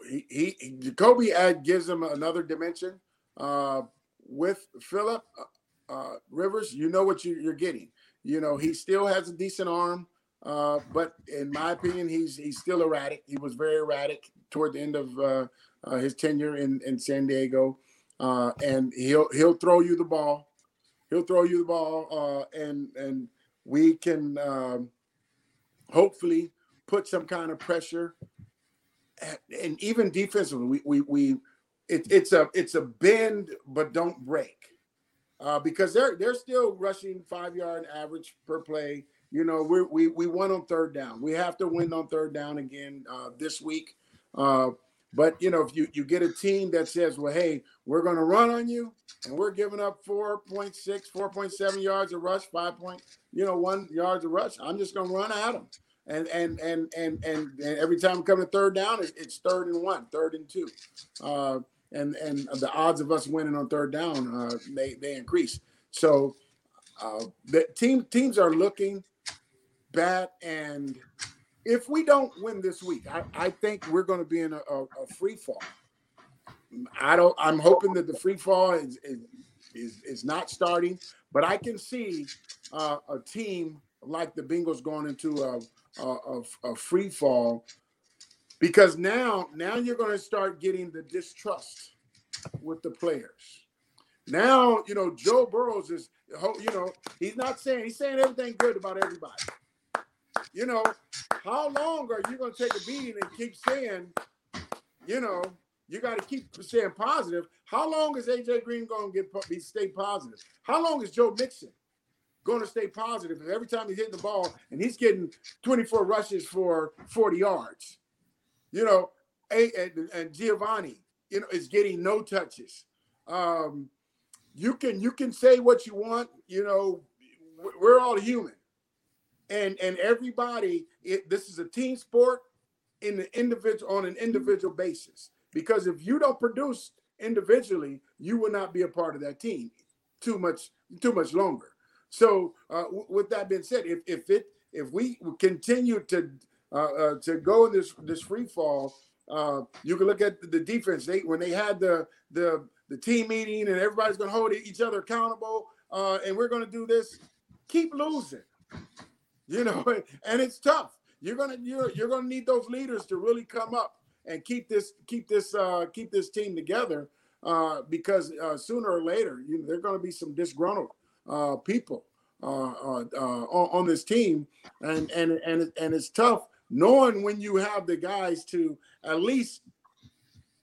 He, he Jacoby ad gives them another dimension. Uh, with Philip uh, uh, Rivers, you know what you, are getting. You know he still has a decent arm, uh, but in my opinion, he's he's still erratic. He was very erratic toward the end of uh, uh, his tenure in, in San Diego, uh, and he'll he'll throw you the ball. He'll throw you the ball, uh, and and we can um, hopefully put some kind of pressure, and even defensively, we we, we it, it's a it's a bend but don't break, uh, because they're they're still rushing five yard average per play. You know, we we we won on third down. We have to win on third down again uh, this week. But you know, if you, you get a team that says, well, hey, we're going to run on you, and we're giving up 4.6, 4.7 yards a rush, five point, you know, one yards a rush, I'm just going to run at them. And and and and and, and every time we come to third down, it's, it's third and one, third and two, uh, and and the odds of us winning on third down uh, they they increase. So uh, the team teams are looking bad and if we don't win this week, I, I think we're going to be in a, a, a, free fall. I don't. I'm hoping that the free fall is is, is, is not starting, but I can see uh, a team like the Bengals going into a, a, a free fall because now now you're going to start getting the distrust with the players. Now you know Joe Burrows is you know he's not saying he's saying everything good about everybody you know, how long are you going to take a beating and keep saying, you know, you got to keep saying positive. How long is AJ Green going to get be stay positive? How long is Joe Mixon going to stay positive if every time he's hitting the ball and he's getting 24 rushes for 40 yards? You know, and, and Giovani, you know, is getting no touches. Um, you can you can say what you want. You know, we're all human and and everybody it, this is a team sport in the individual on an individual basis. Because if you don't produce individually you will not be a part of that team too much too much longer. So uh, w- with that being said if if it if we continue to uh, uh, to go in this this free fall uh, you can look at the defense. They when they had the the the team meeting and everybody's going to hold each other accountable uh, and we're going to do this keep losing you know, and it's tough. You're gonna you're you're gonna need those leaders to really come up and keep this keep this uh, keep this team together uh, because uh, sooner or later you know, there're going to be some disgruntled uh, people uh, uh, on, on, this team, and and and and it's tough knowing when you have the guys to at least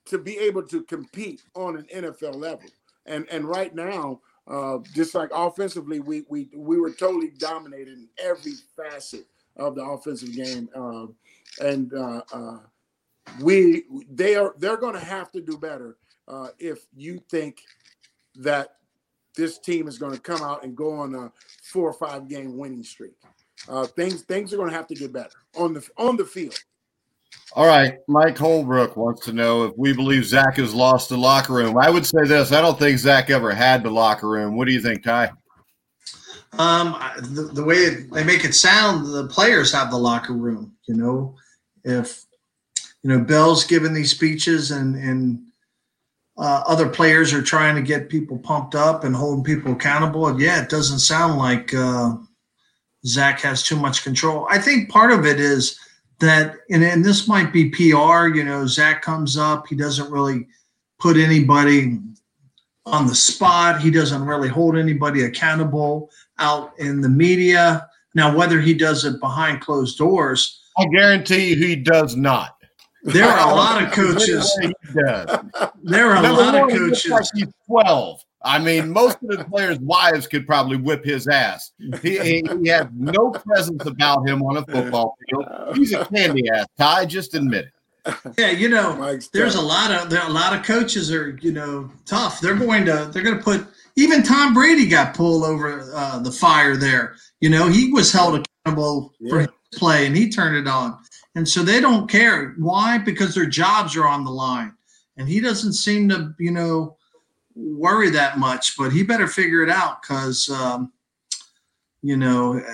to be able to compete on an NFL level, and and right now uh, just like offensively, we we we were totally dominated in every facet of the offensive game, uh, and uh, uh, we they are they're going to have to do better uh, if you think that this team is going to come out and go on a four or five game winning streak. Uh, things things are going to have to get better on the on the field. All right. Mike Holbrook wants to know if we believe Zac has lost the locker room. I would say this I don't think Zac ever had the locker room. What do you think, Ty? Um, the, the way they make it sound, the players have the locker room. You know, if you know Bell's giving these speeches and and uh, other players are trying to get people pumped up and holding people accountable, and yeah, it doesn't sound like uh, Zac has too much control. I think part of it is that, and, and this might be PR, you know, Zac comes up, he doesn't really put anybody on the spot, he doesn't really hold anybody accountable out in the media. Now, whether he does it behind closed doors, I guarantee you he does not. There are a lot of coaches. there are a lot of coaches. Like he's 12. I mean, most of the players' wives could probably whip his ass. He, he, he has no presence about him on a football field. He's a candy ass. Ty, just admit it. Yeah, you know, there's a lot of there a lot of coaches are you know tough. They're going to they're going to put even Tom Brady got pulled over uh, the fire there. You know, he was held accountable yeah. for his play and he turned it on. And so they don't care. Why? Because their jobs are on the line. And he doesn't seem to, you know, worry that much, but he better figure it out because, um, you know.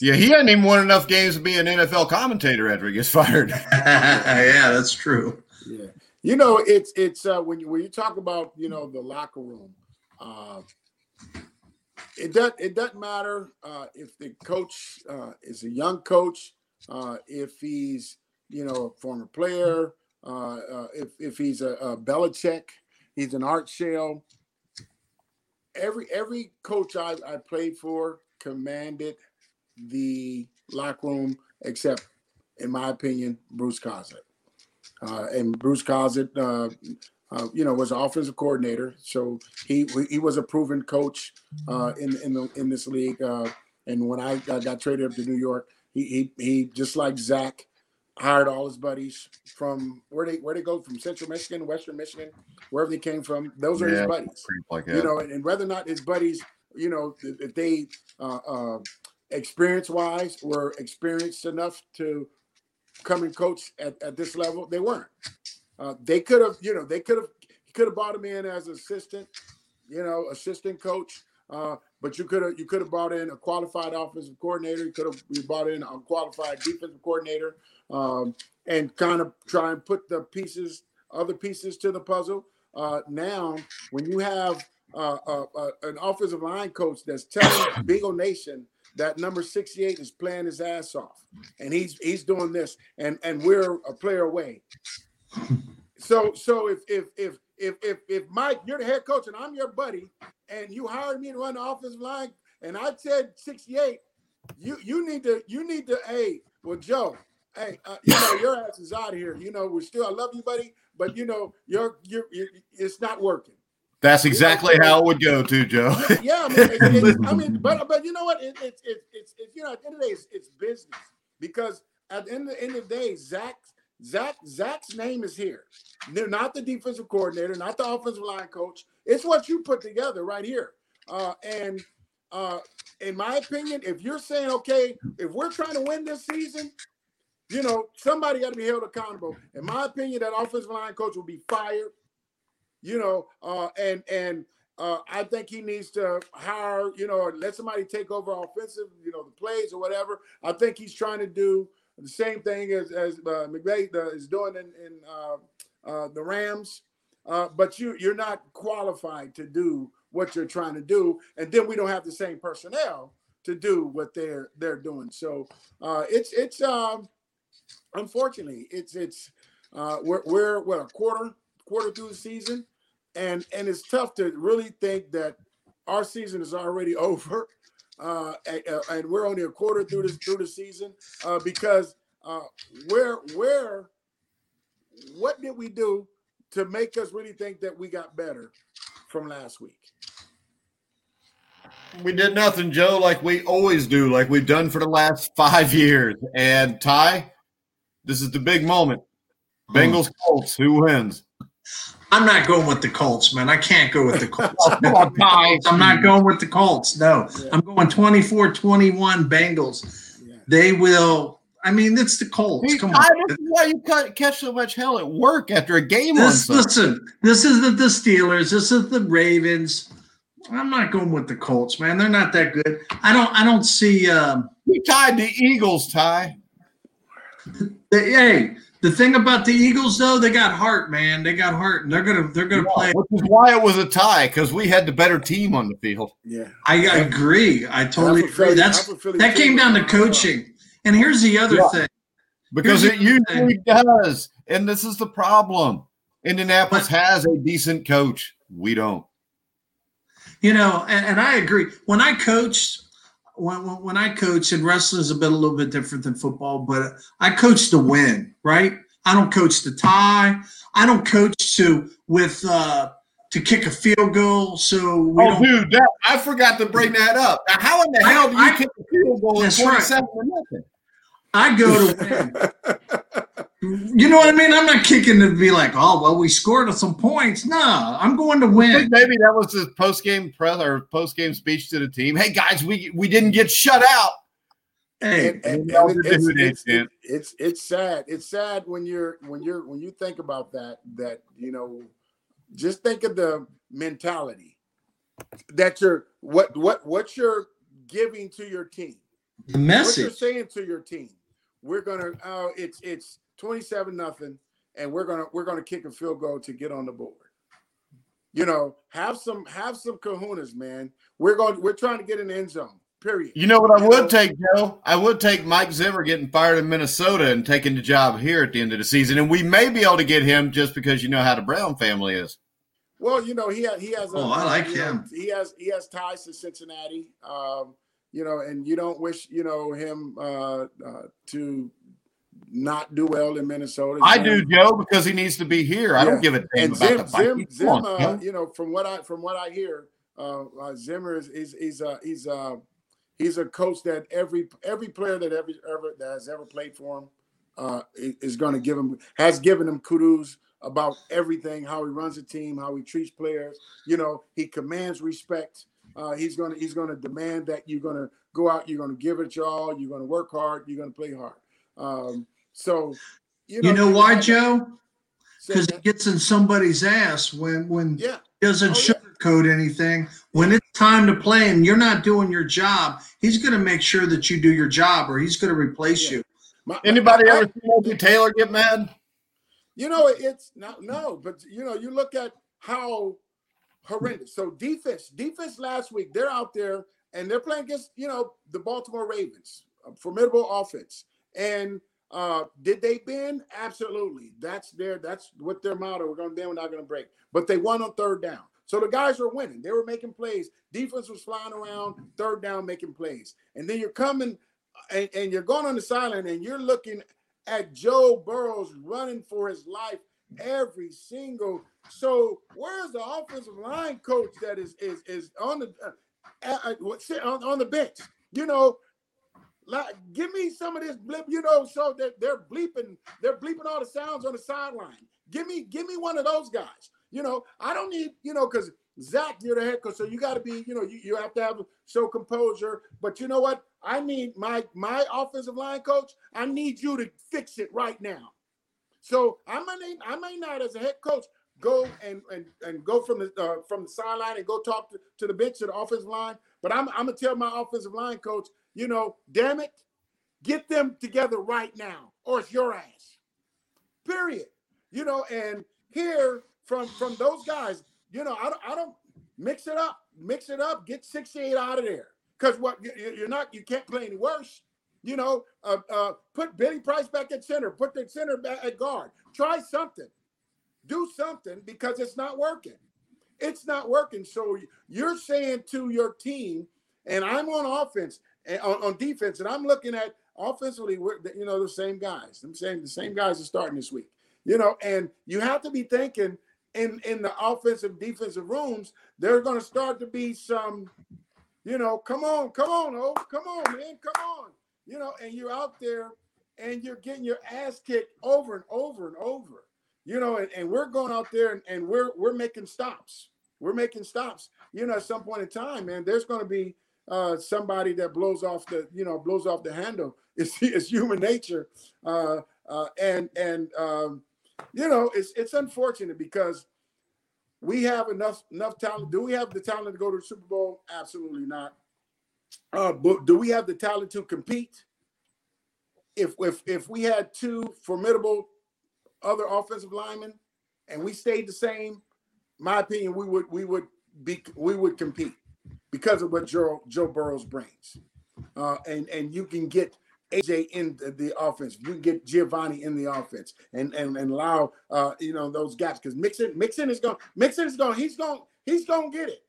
Yeah, he hadn't even won enough games to be an NFL commentator after he gets fired. yeah, that's true. Yeah, you know, it's it's uh, when you when you talk about you know the locker room, uh, it doesn't it doesn't matter uh, if the coach uh, is a young coach, uh, if he's you know a former player, uh, uh, if if he's a, a Belichick, he's an Art Shell. Every every coach I, I played for commanded the locker room, except, in my opinion, Bruce Coslet. Uh, and Bruce Coslet, uh, uh, you know, was an offensive coordinator, so he he was a proven coach uh, in in the in this league. Uh, and when I, I got traded up to New York, he he, he just like Zac hired all his buddies from where they where they go from Central Michigan, Western Michigan, wherever they came from. Those are Yeah, his buddies. Like You know, and, and whether or not his buddies, you know, if they uh, uh, experience wise were experienced enough to come and coach at, at this level, they weren't. Uh, they could have, you know, they could have could have brought him in as assistant, you know, assistant coach. Uh, but you could have you could have brought in a qualified offensive coordinator. You could have you brought in a qualified defensive coordinator, um, and kind of try and put the pieces, other pieces to the puzzle. Uh, now, when you have uh, uh, uh, an offensive line coach that's telling Beagle Nation that number 68 is playing his ass off, and he's he's doing this, and and we're a player away. So so if if if if if if Mike, you're the head coach and I'm your buddy, and you hired me to run the offensive line, and I said 68, you you need to you need to hey, well Joe, hey, uh, you know your ass is out of here. You know we're still I love you, buddy, but you know you're you're, you're it's not working. That's exactly how it would go, too, Joe. Yeah, I mean, it, it, I mean, but but you know what? It, it, it, it's it's you know at the end of the day, it's, it's business because at the end of, the, end of the day, Zac Zac Zac's name is here. They're not the defensive coordinator, not the offensive line coach. It's what you put together right here. Uh, and uh, in my opinion, if you're saying okay, if we're trying to win this season, you know somebody got to be held accountable. In my opinion, that offensive line coach will be fired you know, uh, and and uh, I think he needs to hire, you know, let somebody take over offensive, you know, the plays or whatever. I think he's trying to do the same thing as as uh, McVay is doing in, in uh, uh, the Rams, uh, but you you're not qualified to do what you're trying to do, and then we don't have the same personnel to do what they're they're doing. So uh, it's it's um, unfortunately it's it's we're we're what a quarter quarter through the season. And and it's tough to really think that our season is already over, uh, and, and we're only a quarter through this through the season uh, because uh, where where what did we do to make us really think that we got better from last week? we did nothing, Joe, like we always do, like we've done for the last five years. And Ty, this is the big moment. Bengals Colts, who wins? I'm not going with the Colts, man. I can't go with the Colts. Oh, come on, Ty. I'm not going with the Colts. No, Yeah. I'm going 24 21 Bengals. Yeah. They will. I mean, it's the Colts. Hey, Come on. this is why you catch so much hell at work after a game This, listen, this is the, Steelers. This is the Ravens. I'm not going with the Colts, man. They're not that good. I don't. I don't see. Um, You tied the Eagles, Ty. the, hey, the thing about the Eagles, though, they got heart, man. They got heart, and they're gonna they're gonna play. Which is why it was a tie, because we had the better team on the field. Yeah, I, I agree. I totally That's agree. Philly- That's that's that came down to coaching. And here's the other Yeah. thing. Because Here's it the other usually does. And this is the problem. Indianapolis has a decent coach. We don't. You know, and, and I agree. When I coached, when, when when I coached, and wrestling's a bit a little bit different than football, but I coach to win, right? I don't coach to tie. I don't coach to with uh to kick a field goal. So we oh, don't. dude, that, I forgot to bring that up. Now, how in the I- hell do you I- kick a field goal in That's right. 47 nothing? I go to win. You know what I mean? I'm not kicking to be like, oh well, we scored some points. No, I'm going to win. maybe that was his post game press or post game speech to the team. Hey guys, we we didn't get shut out. Hey, and, and, and did it's, it's, it's it's sad. It's sad when you're when you're when you think about that. That you know, just think of the mentality that you're what what what you're giving to your team. the What you're saying to your team. We're gonna oh it's it's twenty seven nothing, and we're gonna we're gonna kick a field goal to get on the board. You know, have some have some kahunas, man. We're going we're trying to get an end zone. Period. You know what I would take, Joe? I would take Mike Zimmer getting fired in Minnesota and taking the job here at the end of the season, and we may be able to get him just because you know how the Brown family is. Well, you know he ha- he has. A, Oh, I like you know, him. he has he has ties to Cincinnati. Um, you know, and you don't wish you know him uh, uh, to not do well in Minnesota. I Zim- do, Joe, because he needs to be here. I don't give a damn And about Zim, the Zim, Vikings. Zim on, uh, you know, from what I from what I hear, uh, uh, Zimmer is he's he's uh, he's uh, he's a coach that every every player that every ever that has ever played for him uh, is, going to give him has given him kudos about everything, how he runs a team, how he treats players. You know, he commands respect. Uh, he's gonna he's gonna demand that you're gonna go out, you're gonna give it your all, you're gonna work hard, you're gonna play hard. Um, so you know, You know why, Joe? Because that- gets in somebody's ass when when yeah. he doesn't Oh, yeah. Sugarcoat anything. When it's time to play and you're not doing your job, he's going to make sure that you do your job, or he's going to replace Yeah. you. My- Anybody I- ever seen Opie Taylor get mad? You know, it's not no, but you know, you look at how horrendous. So defense, defense last week, they're out there and they're playing against, you know, the Baltimore Ravens, a formidable offense. And uh did they bend? Absolutely. That's their that's what their motto. We're gonna bend, we're not gonna break. But they won on third down. So the guys were winning. They were making plays. Defense was flying around, third down, making plays. And then you're coming and, and you're going on the sideline and you're looking at Joe Burrows running for his life every single. So where's the offensive line coach that is is is on the uh, uh, uh, on, on the bench? You know, like give me some of this blip. You know, so that they're bleeping, they're bleeping all the sounds on the sideline. Give me give me one of those guys. You know, I don't need you know because Zac, you're the head coach, so you got to be, you know, you, you have to have show composure. But you know what? I need my my offensive line coach. I need you to fix it right now. So I may I may not, as a head coach, go and and, and go from the uh, from the sideline and go talk to, to the bench to the offensive line. But I'm I'm gonna tell my offensive line coach, you know, damn it, get them together right now, or it's your ass. Period. You know, and here from from those guys, you know, I don't I don't mix it up, mix it up, get 68 out of there. Because what you- you're not, you can't play any worse. You know, uh, uh, put Billy Price back at center, put the center back at guard. Try something, do something because it's not working. It's not working. So you're saying to your team, and I'm on offense and on, on defense, and I'm looking at offensively, we're, you know, the same guys. I'm saying the same guys are starting this week. You know, and you have to be thinking in in the offensive defensive rooms, there's going to start to be some, you know, come on, come on, oh, come on, man, come on, you know, and you're out there and you're getting your ass kicked over and over and over, you know, and, and we're going out there and, and we're we're making stops, we're making stops, you know, at some point in time, man, there's going to be uh, somebody that blows off the, you know, blows off the handle. It's it's human nature, uh, uh, and and um, you know, it's it's unfortunate because we have enough enough talent. Do we have the talent to go to the Super Bowl? Absolutely not. Uh, but do we have the talent to compete? If if if we had two formidable other offensive linemen and we stayed the same, my opinion, we would we would be we would compete because of what Joe Joe Burrows brings. Uh, and and you can get AJ in the, the offense. You can get Giovani in the offense and and, and allow uh, you know those gaps because Mixon Mixon is going Mixon is going he's going he's going to get it.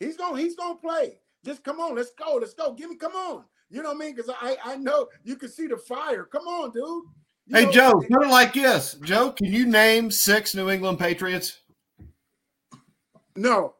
He's going he's going to play. Just come on, let's go, let's go. Give me come on. You know what I mean? Because I I know you can see the fire. Come on, dude. You Hey, know, Joe, put it like this. Joe, can you name six New England Patriots? No,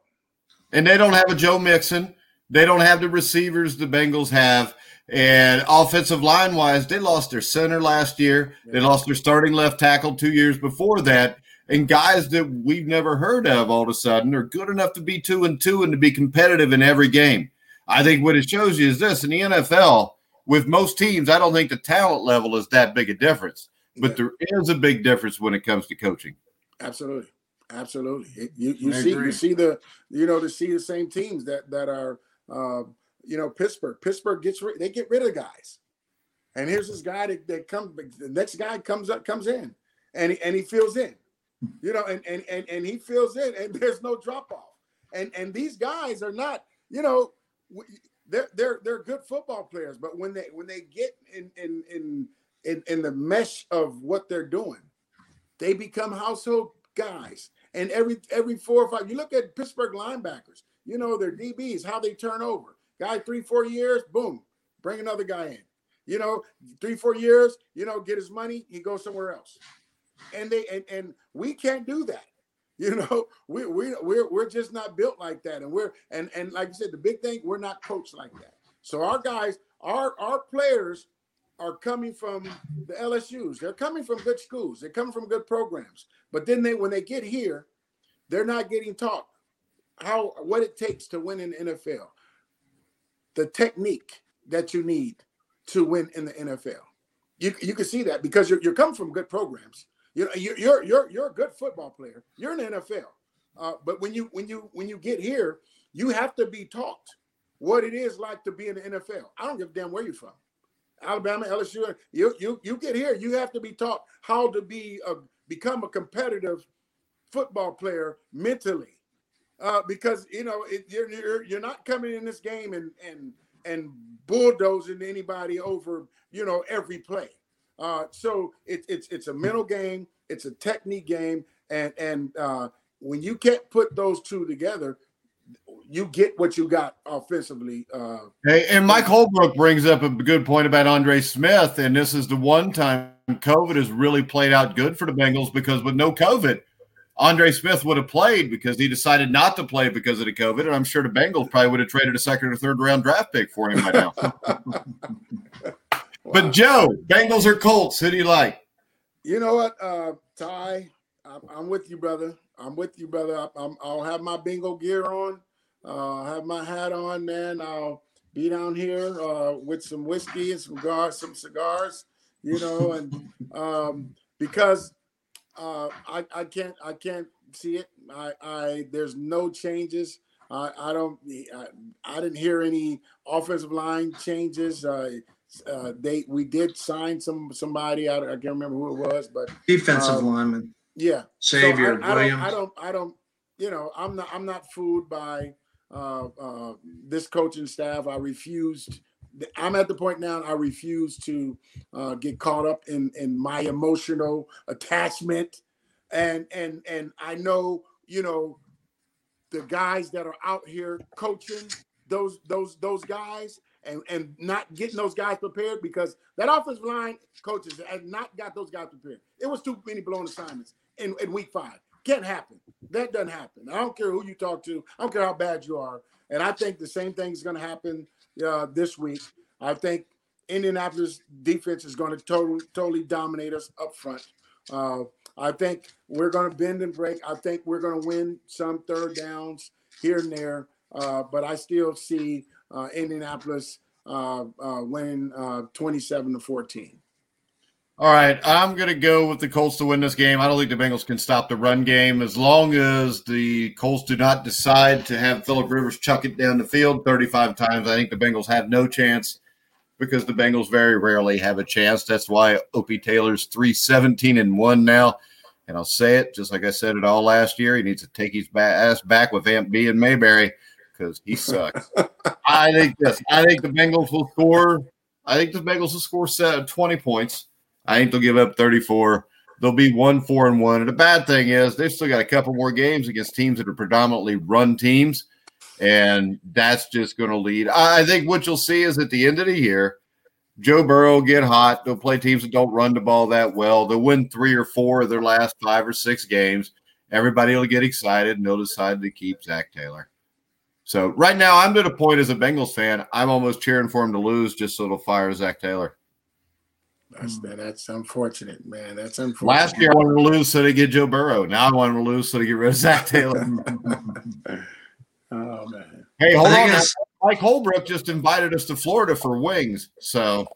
And they don't have a Joe Mixon. They don't have the receivers the Bengals have. And offensive line wise, they lost their center last year. They lost their starting left tackle two years before that. And guys that we've never heard of all of a sudden are good enough to be two and two and to be competitive in every game. I think what it shows you is this in the NFL, with most teams, I don't think the talent level is that big a difference. But there is a big difference when it comes to coaching. Absolutely, absolutely. You you see agree. you see the you know to see the same teams that that are uh, you know Pittsburgh. Pittsburgh gets rid, they get rid of guys, and here's this guy that, that comes. The next guy comes up comes in, and he, and he fills in, you know, and and and and he fills in, and there's no drop off. And and these guys are not you know. they're they're they're good football players, but when they when they get in in in in, in the mesh of what they're doing, they become household guys. And every every four or five, you look at Pittsburgh linebackers, you know, their DBs, how they turn over. Guy three, four years, boom, bring another guy in. You know, three, four years, you know, get his money, he goes somewhere else. And they and, and we can't do that. You know, we we we're we're just not built like that. And we're and and like I said, the big thing, we're not coached like that. So our guys, our our players are coming from the LSU's. They're coming from good schools. They're coming from good programs. But then they when they get here, they're not getting taught how what it takes to win in NFL. The technique that you need to win in the NFL. You, you can see that because you're, you're coming from good programs. You're, you're you're you're a good football player. You're in the NFL. Uh, but when you when you when you get here, you have to be taught what it is like to be in the NFL. I don't give a damn where you're from. Alabama, LSU, you you you get here, you have to be taught how to be a become a competitive football player mentally, uh, because you know it, you're, you're you're not coming in this game and and and bulldozing anybody over you know every play. Uh, so it, it's it's a mental game, it's a technique game, and and uh, when you can't put those two together, you get what you got offensively. Uh, hey, and Mike Holbrook brings up a good point about Andre Smith, and this is the one time COVID has really played out good for the Bengals because with no COVID, Andre Smith would have played because he decided not to play because of the COVID, and I'm sure the Bengals probably would have traded a second or third round draft pick for him by now. wow. But Joe, Bengals or Colts? Who do you like? You know what, uh, Ty? I'm, I'm with you, brother. I'm with you, brother. i will have my bingo gear on. Uh, have my hat on, man. I'll be down here uh, with some whiskey and some cigars, some cigars, you know, and um, because uh, I, I can't I can't see it. I, I there's no changes. I, I don't I, I didn't hear any offensive line changes. Uh, uh, they we did sign some somebody. I, I can't remember who it was, but defensive um, lineman. Yeah, Xavier so I, Williams. I don't, I don't, I don't, you know, I'm not, I'm not fooled by uh, uh, this coaching staff. I refused. I'm at the point now. I refuse to uh, get caught up in in my emotional attachment, and and and I know you know the guys that are out here coaching those those those guys and and not getting those guys prepared because that offensive line coaches had not got those guys prepared. It was too many blown assignments in, in week five. Can't happen. That doesn't happen. I don't care who you talk to. I don't care how bad you are. And I think the same thing is going to happen uh, this week. I think Indianapolis defense is going to totally totally dominate us up front. Uh, I think we're going to bend and break. I think we're going to win some third downs here and there. Uh, but I still see uh, Indianapolis uh, uh, winning 27 to 14. All right, I'm going to go with the Colts to win this game. I don't think the Bengals can stop the run game as long as the Colts do not decide to have Philip Rivers chuck it down the field 35 times. I think the Bengals have no chance because the Bengals very rarely have a chance. That's why Opie Taylor's 317 and 1 now. And I'll say it just like I said it all last year. He needs to take his ass back with Aunt Bee and Mayberry because he sucks. I think this. I think the Bengals will score. I think the Bengals will score 20 points. I think they'll give up 34. They'll be one, four, and one. And the bad thing is they've still got a couple more games against teams that are predominantly run teams. And that's just going to lead. I think what you'll see is at the end of the year, Joe Burrow will get hot. They'll play teams that don't run the ball that well. They'll win three or four of their last five or six games. Everybody will get excited and they'll decide to keep Zac Taylor. So right now, I'm to the point as a Bengals fan, I'm almost cheering for him to lose just so it'll fire Zac Taylor. That's hmm. that's unfortunate, man. That's unfortunate. Last year I wanted to lose so they get Joe Burrow. Now I want to lose so they get rid of Zac Taylor. oh man. Hey, hold on. Mike Holbrook just invited us to Florida for wings. So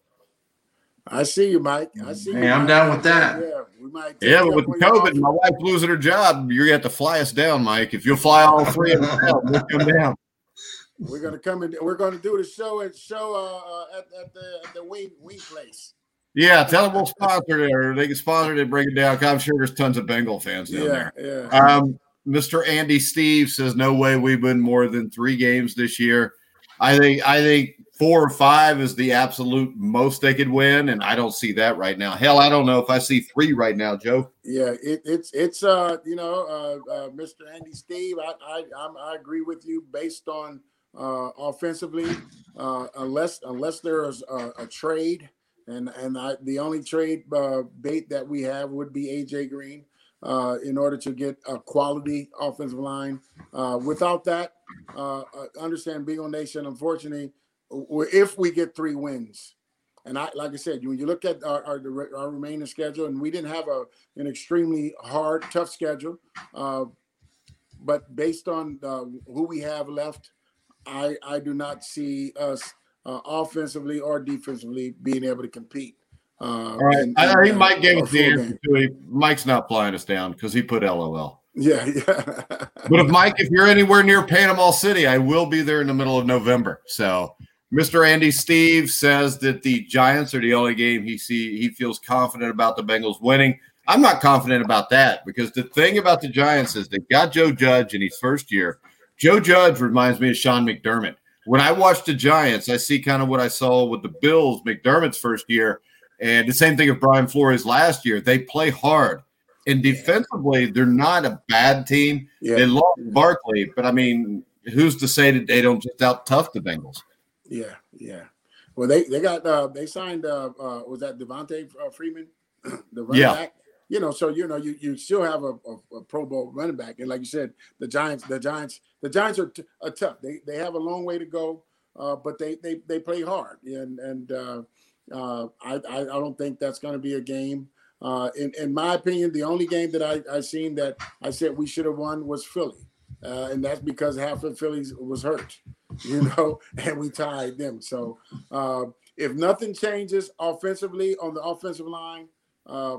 I see you, Mike. I see hey, you. I'm Mike. down with that. Yeah, we might. Yeah, but with the COVID, my wife losing her job, you're gonna have to fly us down, Mike. If you'll fly all three of us out, we'll come down. We're gonna come in. We're gonna do the show at show uh, at, at the at the wing wing place. Yeah, tell them we'll sponsor it or they can sponsor it and bring it down. I'm sure there's tons of Bengal fans down yeah, there. Yeah. Um, Mr. Andy Steve says, No way we win more than three games this year. I think I think four or five is the absolute most they could win, and I don't see that right now. Hell, I don't know if I see three right now, Joe. Yeah, it, it's it's uh you know uh, uh Mr. Andy Steve, I I I'm, i agree with you based on uh offensively, uh unless unless there is a, a trade, and and I the only trade uh, bait that we have would be AJ Green. Uh, in order to get a quality offensive line. Uh, without that, uh, uh understand Beagle Nation, unfortunately, if we get three wins. And I, like I said, when you look at our, our, our remaining schedule, and we didn't have a an extremely hard, tough schedule, uh, but based on who we have left, I I do not see us uh, offensively or defensively being able to compete. Uh, All right, in, I, think Mike gave us the answer to it. Mike's not flying us down because he put LOL. Yeah, yeah. but if Mike, if you're anywhere near Panama City, I will be there in the middle of November. So Mr. Andy Steve says that the Giants are the only game he see he feels confident about the Bengals winning. I'm not confident about that because the thing about the Giants is they got Joe Judge in his first year. Joe Judge reminds me of Sean McDermott. When I watch the Giants, I see kind of what I saw with the Bills, McDermott's first year, and the same thing of Brian Flores last year. They play hard. And defensively, they're not a bad team. Yeah. They lost Barkley, but I mean, who's to say that they don't just out tough the Bengals? Yeah, yeah. Well, they they got uh they signed uh, uh was that Devonta uh, Freeman, the running yeah. back. You know, so you know you you still have a, a, a, Pro Bowl running back, and like you said, the Giants the Giants the Giants are, t- are tough. They they have a long way to go, uh, but they they they play hard, and and uh, uh, I, I don't think that's going to be a game. Uh, in in my opinion, the only game that I I seen that I said we should have won was Philly, uh, and that's because half of Phillies was hurt. you know, and we tied them. So uh, if nothing changes offensively on the offensive line, uh,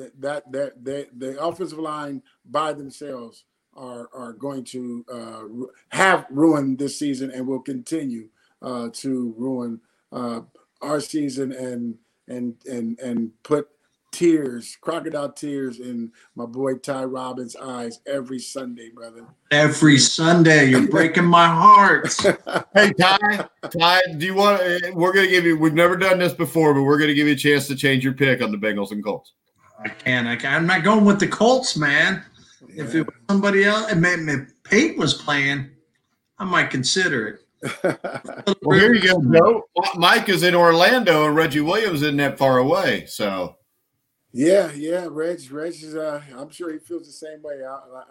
that that that the, the offensive line by themselves are are going to uh, have ruined this season and will continue uh, to ruin uh, our season and and and and put tears, crocodile tears in my boy Ty Robbins' eyes every Sunday, brother. Every Sunday, you're breaking my heart. hey Ty, Ty, do you want? We're gonna give you. We've never done this before, but we're gonna give you a chance to change your pick on the Bengals and Colts. I can. I can. I'm not going with the Colts, man. Yeah. If it was somebody else, if Pate was playing, I might consider it. well, here you go, Joe. Mike is in Orlando, and Reggie Williams isn't that far away, so. Yeah, yeah, Reg, Reg is. Uh, I'm sure he feels the same way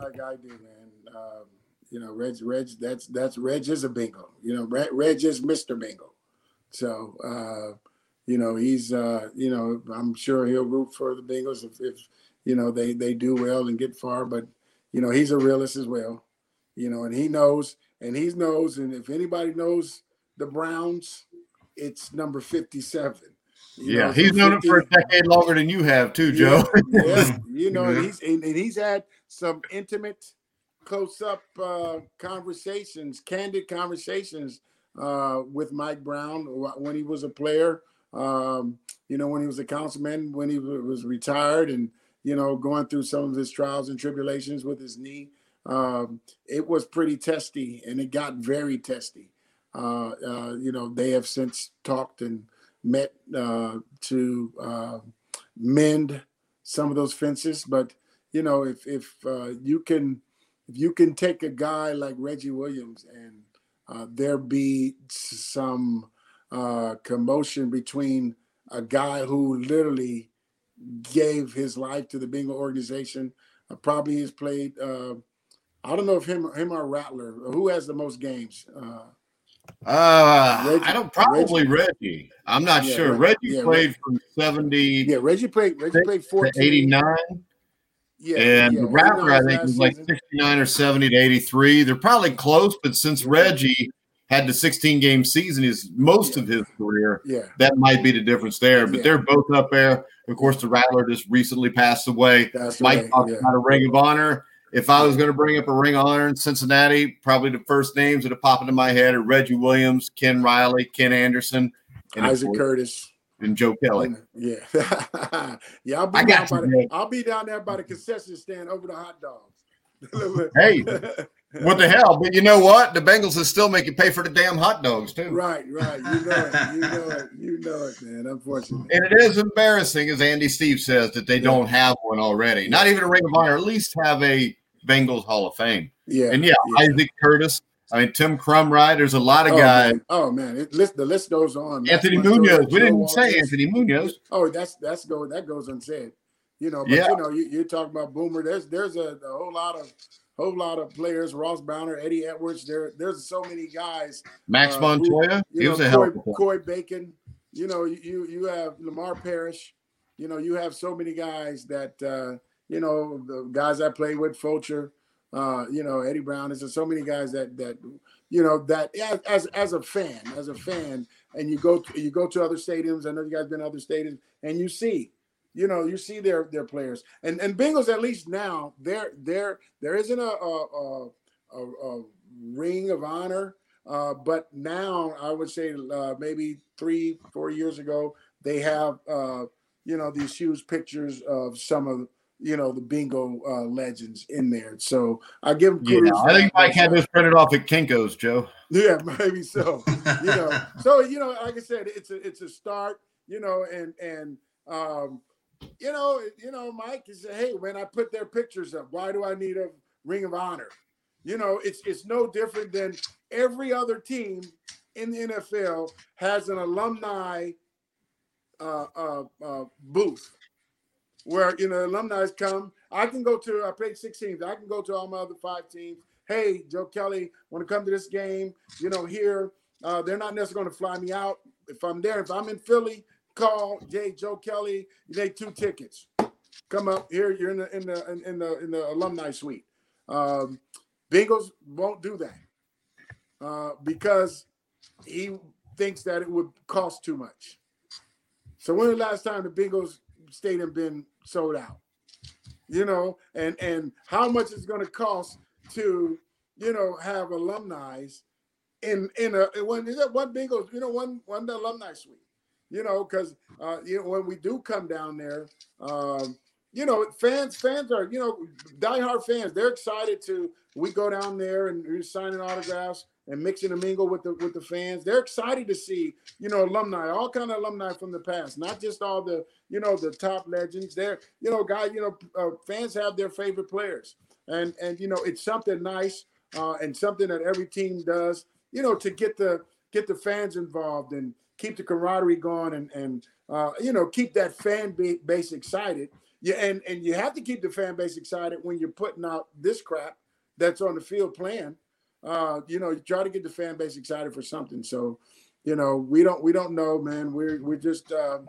like I do, man. Um, you know, Reg, Reg, that's that's Reg is a bingo. You know, Reg, Reg is Mister Bingo. So, uh, you know, he's. Uh, you know, I'm sure he'll root for the Bengals if, if you know they they do well and get far. But you know, he's a realist as well. You know, and he knows, and he knows, and if anybody knows the Browns, it's number 57 yeah, know, he's known it for a decade longer than you have, too, Joe. Yeah, yeah. you know, yeah. he's and, and, he's had some intimate, close-up uh, conversations, candid conversations uh, with Mike Brown when he was a player. Um, you know, when he was a councilman, when he was retired, and you know, going through some of his trials and tribulations with his knee. Um, it was pretty testy, and it got very testy. Uh, uh you know, they have since talked and met uh, to uh, mend some of those fences. But you know, if if uh, you can if you can take a guy like Reggie Williams and uh, there be some uh, commotion between a guy who literally gave his life to the Bengal organization, uh, probably has played. I don't know if him him or Rattler who has the most games. Uh, Reggie, I don't probably Reggie. Reggie. I'm not yeah, sure. Reggie yeah, played Reggie. from 70. Yeah, Reggie played. Reggie played 14 89. Yeah, and yeah, Rattler, I think, was like 69 or 70 to 83. They're probably close, but since Reggie had the 16 game season is most yeah. of his career, yeah, that might be the difference there. But yeah. they're both up there. Of course, the Rattler just recently passed away. That's Mike right. talked about a ring of honor. If I was going to bring up a ring of honor in Cincinnati, probably the first names that have popped into my head are Reggie Williams, Ken Riley, Ken Anderson, and Isaac Curtis, and Joe Kelly. Yeah, yeah. I'll be, down by the, I'll be down there by the concession stand over the hot dogs. hey, what the hell? But you know what? The Bengals is still making pay for the damn hot dogs too. Right, right. You know it. You know it. You know it, man. Unfortunately. And it is embarrassing, as Andy Steve says, that they don't have one already. Not even a Ring of Honor. At least have a Bengals Hall of Fame. Yeah. And yeah, yeah. Isaac Curtis. I mean, Tim Krumrie. There's a lot of oh, guys. Man. Oh man, it, list, the list goes on. Anthony Matt Munoz. We didn't say Anthony Munoz. Oh, that's that's go that goes unsaid. You know, but Yeah. you know, you, you're talking about Boomer. There's there's a, a whole lot of whole lot of players. Ross Browner, Eddie Edwards. There there's so many guys. Max uh, who- Montoya. you he know, was a hell Coy, of a player. Coy Bacon. You know, you you have Lamar Parrish. You know, you have so many guys that uh, you know the guys I played with, Fulcher. Uh, you know, Eddie Brown. There's so many guys that that you know that as as, as a fan, as a fan, and you go to, you go to other stadiums. I know you guys been to other stadiums, and you see, you know, you see their their players. And and Bengals at least now there there there isn't a a, a, a, ring of honor. Uh, but now I would say uh, maybe three, four years ago, they have uh, you know these huge pictures of some of you know the bingo uh, legends in there. So I give them Yeah, I think. Mike had this printed off at Kinko's, Joe. Yeah, maybe so. You know, so you know, like I said, it's a it's a start. You know, and and um, you know, you know, Mike is hey, when I put their pictures up, why do I need a ring of honor? You know, it's it's no different than every other team in the NFL has an alumni uh, uh, uh, booth where you know alumni come. I can go to. I played six teams. I can go to all my other five teams. Hey, Joe Kelly, want to come to this game? You know, here uh, they're not necessarily going to fly me out. If I'm there, if I'm in Philly, call Jay Joe Kelly. You need two tickets. Come up here. You're in the in the in, the in the alumni suite. Um, Bengals won't do that uh, because he thinks that it would cost too much. So when the last time the Bengals stadium been sold out? You know, and and how much it's going to cost to you know have alumni in in a one is that one Bengals you know one one alumni suite. You know, because uh, you know when we do come down there, um, you know fans fans are you know diehard fans. They're excited to we go down there and we're signing autographs and mixing and mingle with the with the fans. They're excited to see you know alumni, all kind of alumni from the past, not just all the you know the top legends. They're you know guys, you know uh, fans have their favorite players, and and you know it's something nice uh, and something that every team does. You know to get the get the fans involved and keep the camaraderie going and and uh, you know keep that fan base excited. Yeah, and and you have to keep the fan base excited when you're putting out this crap that's on the field playing uh, you know, you try to get the fan base excited for something. So, you know, we don't we don't know, man. We're we're just uh,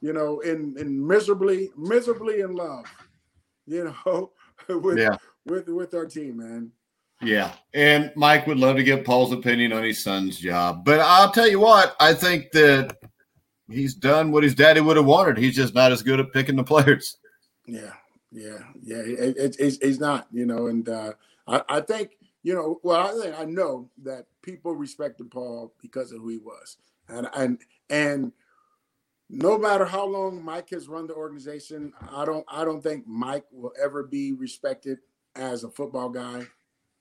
you know, in in miserably miserably in love, you know, with Yeah. with with our team, man. Yeah. And Mike would love to get Paul's opinion on his son's job. But I'll tell you what, I think that he's done what his daddy would have wanted. He's just not as good at picking the players. Yeah, yeah, yeah. It, it, it's not, you know, and uh, I, I think, you know, well, I think I know that people respected Paul because of who he was, and and and no matter how long Mike has run the organization, I don't I don't think Mike will ever be respected as a football guy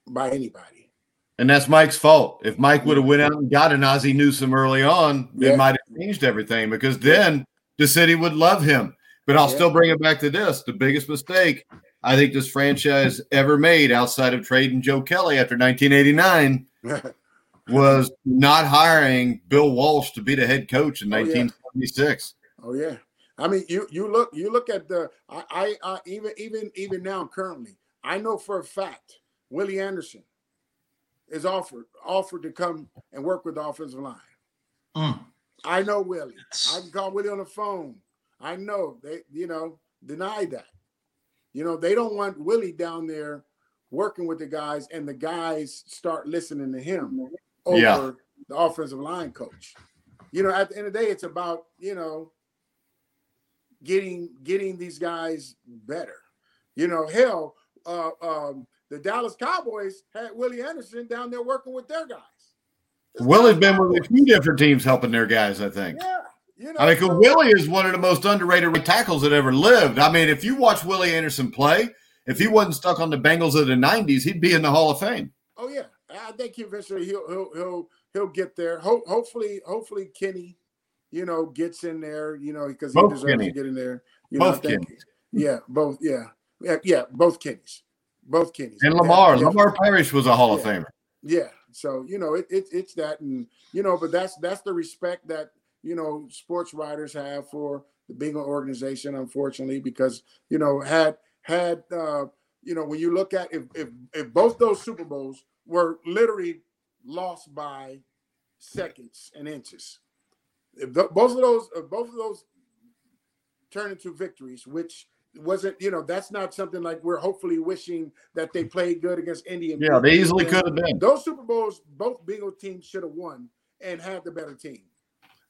by anybody. And that's Mike's fault. If Mike would have went out and got an Ozzie Newsome early on, Yeah. it might have changed everything because then the city would love him. But I'll Yeah. still bring it back to this. The biggest mistake I think this franchise ever made outside of trading Joe Kelly after 1989 was not hiring Bill Walsh to be the head coach in Oh, yeah. 1976. Oh yeah. I mean, you you look you look at the I, I I even even even now currently I know for a fact Willie Anderson is offered offered to come and work with the offensive line. Mm. I know Willie. I can call Willie on the phone. I know they you know deny that. You know they don't want Willie down there working with the guys and the guys start listening to him over Yeah. the offensive line coach. You know, at the end of the day, it's about you know getting getting these guys better. You know, hell, uh, um, the Dallas Cowboys had Willie Anderson down there working with their guys. Willie's been with a few different teams helping their guys, I think. Yeah, you know, I mean, so- Willie is one of the most underrated tackles that ever lived. I mean, if you watch Willie Anderson play, if he wasn't stuck on the Bengals of the 90s, he'd be in the Hall of Fame. Oh yeah, I think eventually he'll he'll he'll he'll get there. Ho- hopefully, hopefully Kenny, you know, gets in there. You know, because he Both deserves Kenny. to get in there. You Both know, think, yeah, both, yeah, yeah, yeah, both Kennys, both Kennys. And Lamar, yeah. Lamar Parrish was a Hall of Yeah. Famer. Yeah. So you know, it, it it's that, and you know, but that's that's the respect that you know sports writers have for the Bengal organization. Unfortunately, because you know, had had uh, you know, when you look at if if if both those Super Bowls were literally lost by seconds and inches, if tho- both of those both of those turn into victories, which wasn't, you know, that's not something like we're hopefully wishing that they played good against Indy. and Yeah, they easily could have been. Those Super Bowls, both Bengal teams should have won and had the better team.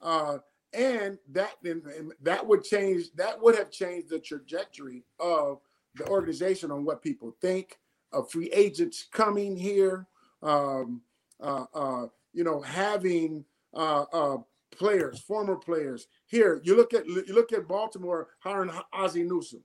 Uh, and that and, and that would change. That would have changed the trajectory of the organization on what people think of free agents coming here. Um, uh, uh, you know, having uh, uh, players, former players here. You look at you look at Baltimore hiring Ozzie Newsome.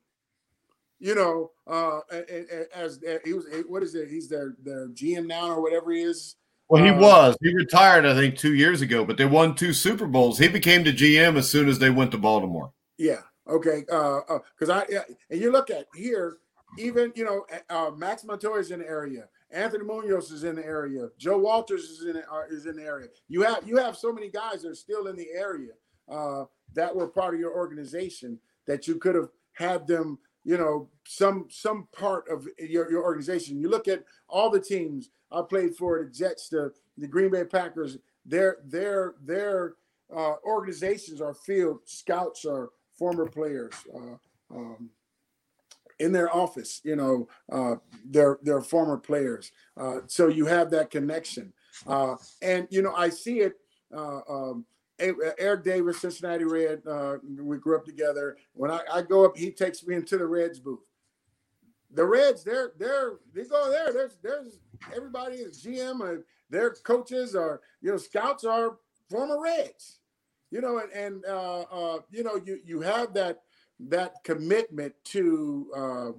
You know, uh, a- a- a- as he was, what is it? He's their their GM now or whatever he is. Well, he Uh, was. He retired, I think, two years ago, but they won two Super Bowls. He became the GM as soon as they went to Baltimore. Yeah. Okay. Uh, because I yeah, and you look at here, even you know, uh, Max Montoya is in the area. Anthony Munoz is in the area. Joe Walters is in uh, is in the area. You have you have so many guys that are still in the area uh, that were part of your organization that you could have had them. You know, some some part of your, your organization. You look at all the teams I played for, the Jets, the the Green Bay Packers. Their their their uh, organizations are filled. Scouts are former players uh, um, in their office. You know, uh, they're they're former players. Uh, so you have that connection, uh, and you know I see it. Uh, um, Eric Davis, Cincinnati Red. Uh, we grew up together. When I, I go up, he takes me into the Reds booth. The Reds, they're they're they go there. There's there's everybody is GM. Uh, their coaches are you know scouts are former Reds you know and, and uh, uh, you know you you have that that commitment to uh,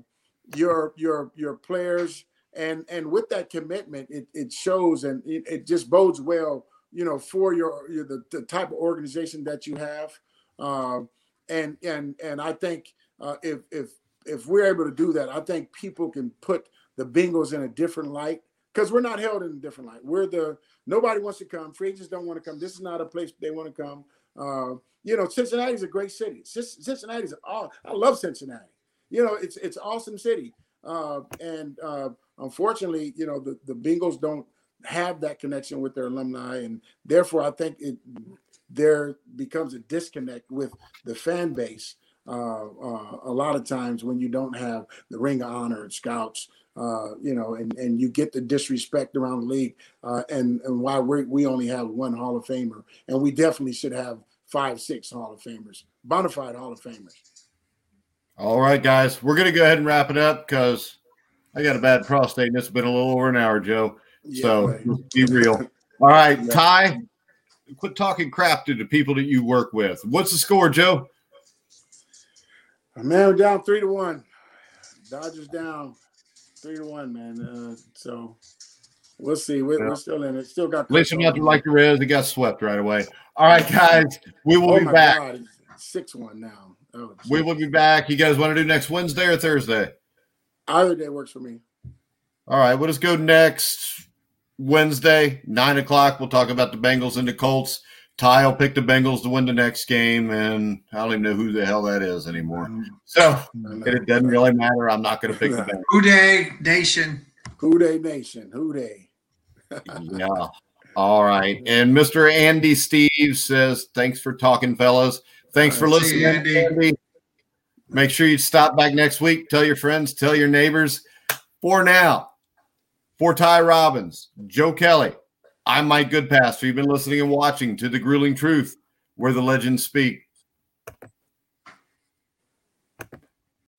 your your your players and and with that commitment it, it shows and it, it just bodes well you know for your, your the, the type of organization that you have um, and and and I think uh, if if if we're able to do that I think people can put the Bengals in a different light because we're not held in a different light we're the nobody wants to come free agents don't want to come this is not a place they want to come uh, you know, Cincinnati is a great city. Cincinnati is all. I love Cincinnati. You know, it's it's awesome city. Uh, and uh, unfortunately, you know, the the Bengals don't have that connection with their alumni, and therefore, I think it there becomes a disconnect with the fan base. Uh, uh, a lot of times when you don't have the Ring of Honor and Scouts, uh, you know, and, and you get the disrespect around the league, uh, and and why we we only have one Hall of Famer, and we definitely should have five, six Hall of Famers, bona fide Hall of Famers. All right, guys, we're to go ahead and wrap it up because I got a bad prostate and it's been a little over an hour, Joe. Yeah, so right. be real. All right, Yeah. Ty, quit talking crap to the people that you work with. What's the score, Joe? Man, we're down three to one. Dodgers down three to one, man. Uh, so we'll see. We're, Yeah. we're still in it. Still got. At least I'm not like the Reds. They got swept right away. All right, guys, we will Oh be back. God, six one now. Oh, We will be back. You guys want to do next Wednesday or Thursday? Either day works for me. All right, we'll just go next Wednesday, nine o'clock. We'll talk about the Bengals and the Colts. Ty will pick the Bengals to win the next game, and I don't even know who the hell that is anymore. Mm. So mm. it doesn't really matter. I'm not going to pick the Bengals. Who Dey Nation. Who Dey Nation? Who Dey? Yeah. All right. And Mr. Andy Steve says, thanks for talking, fellas. Thanks for All right, see you, listening, Andy. Andy. Make sure you stop back next week. Tell your friends, tell your neighbors. For now, for Ty Robbins, Joe Kelly, I'm Mike Goodpaster. You've been listening and watching to The Grueling Truth, where the legends speak.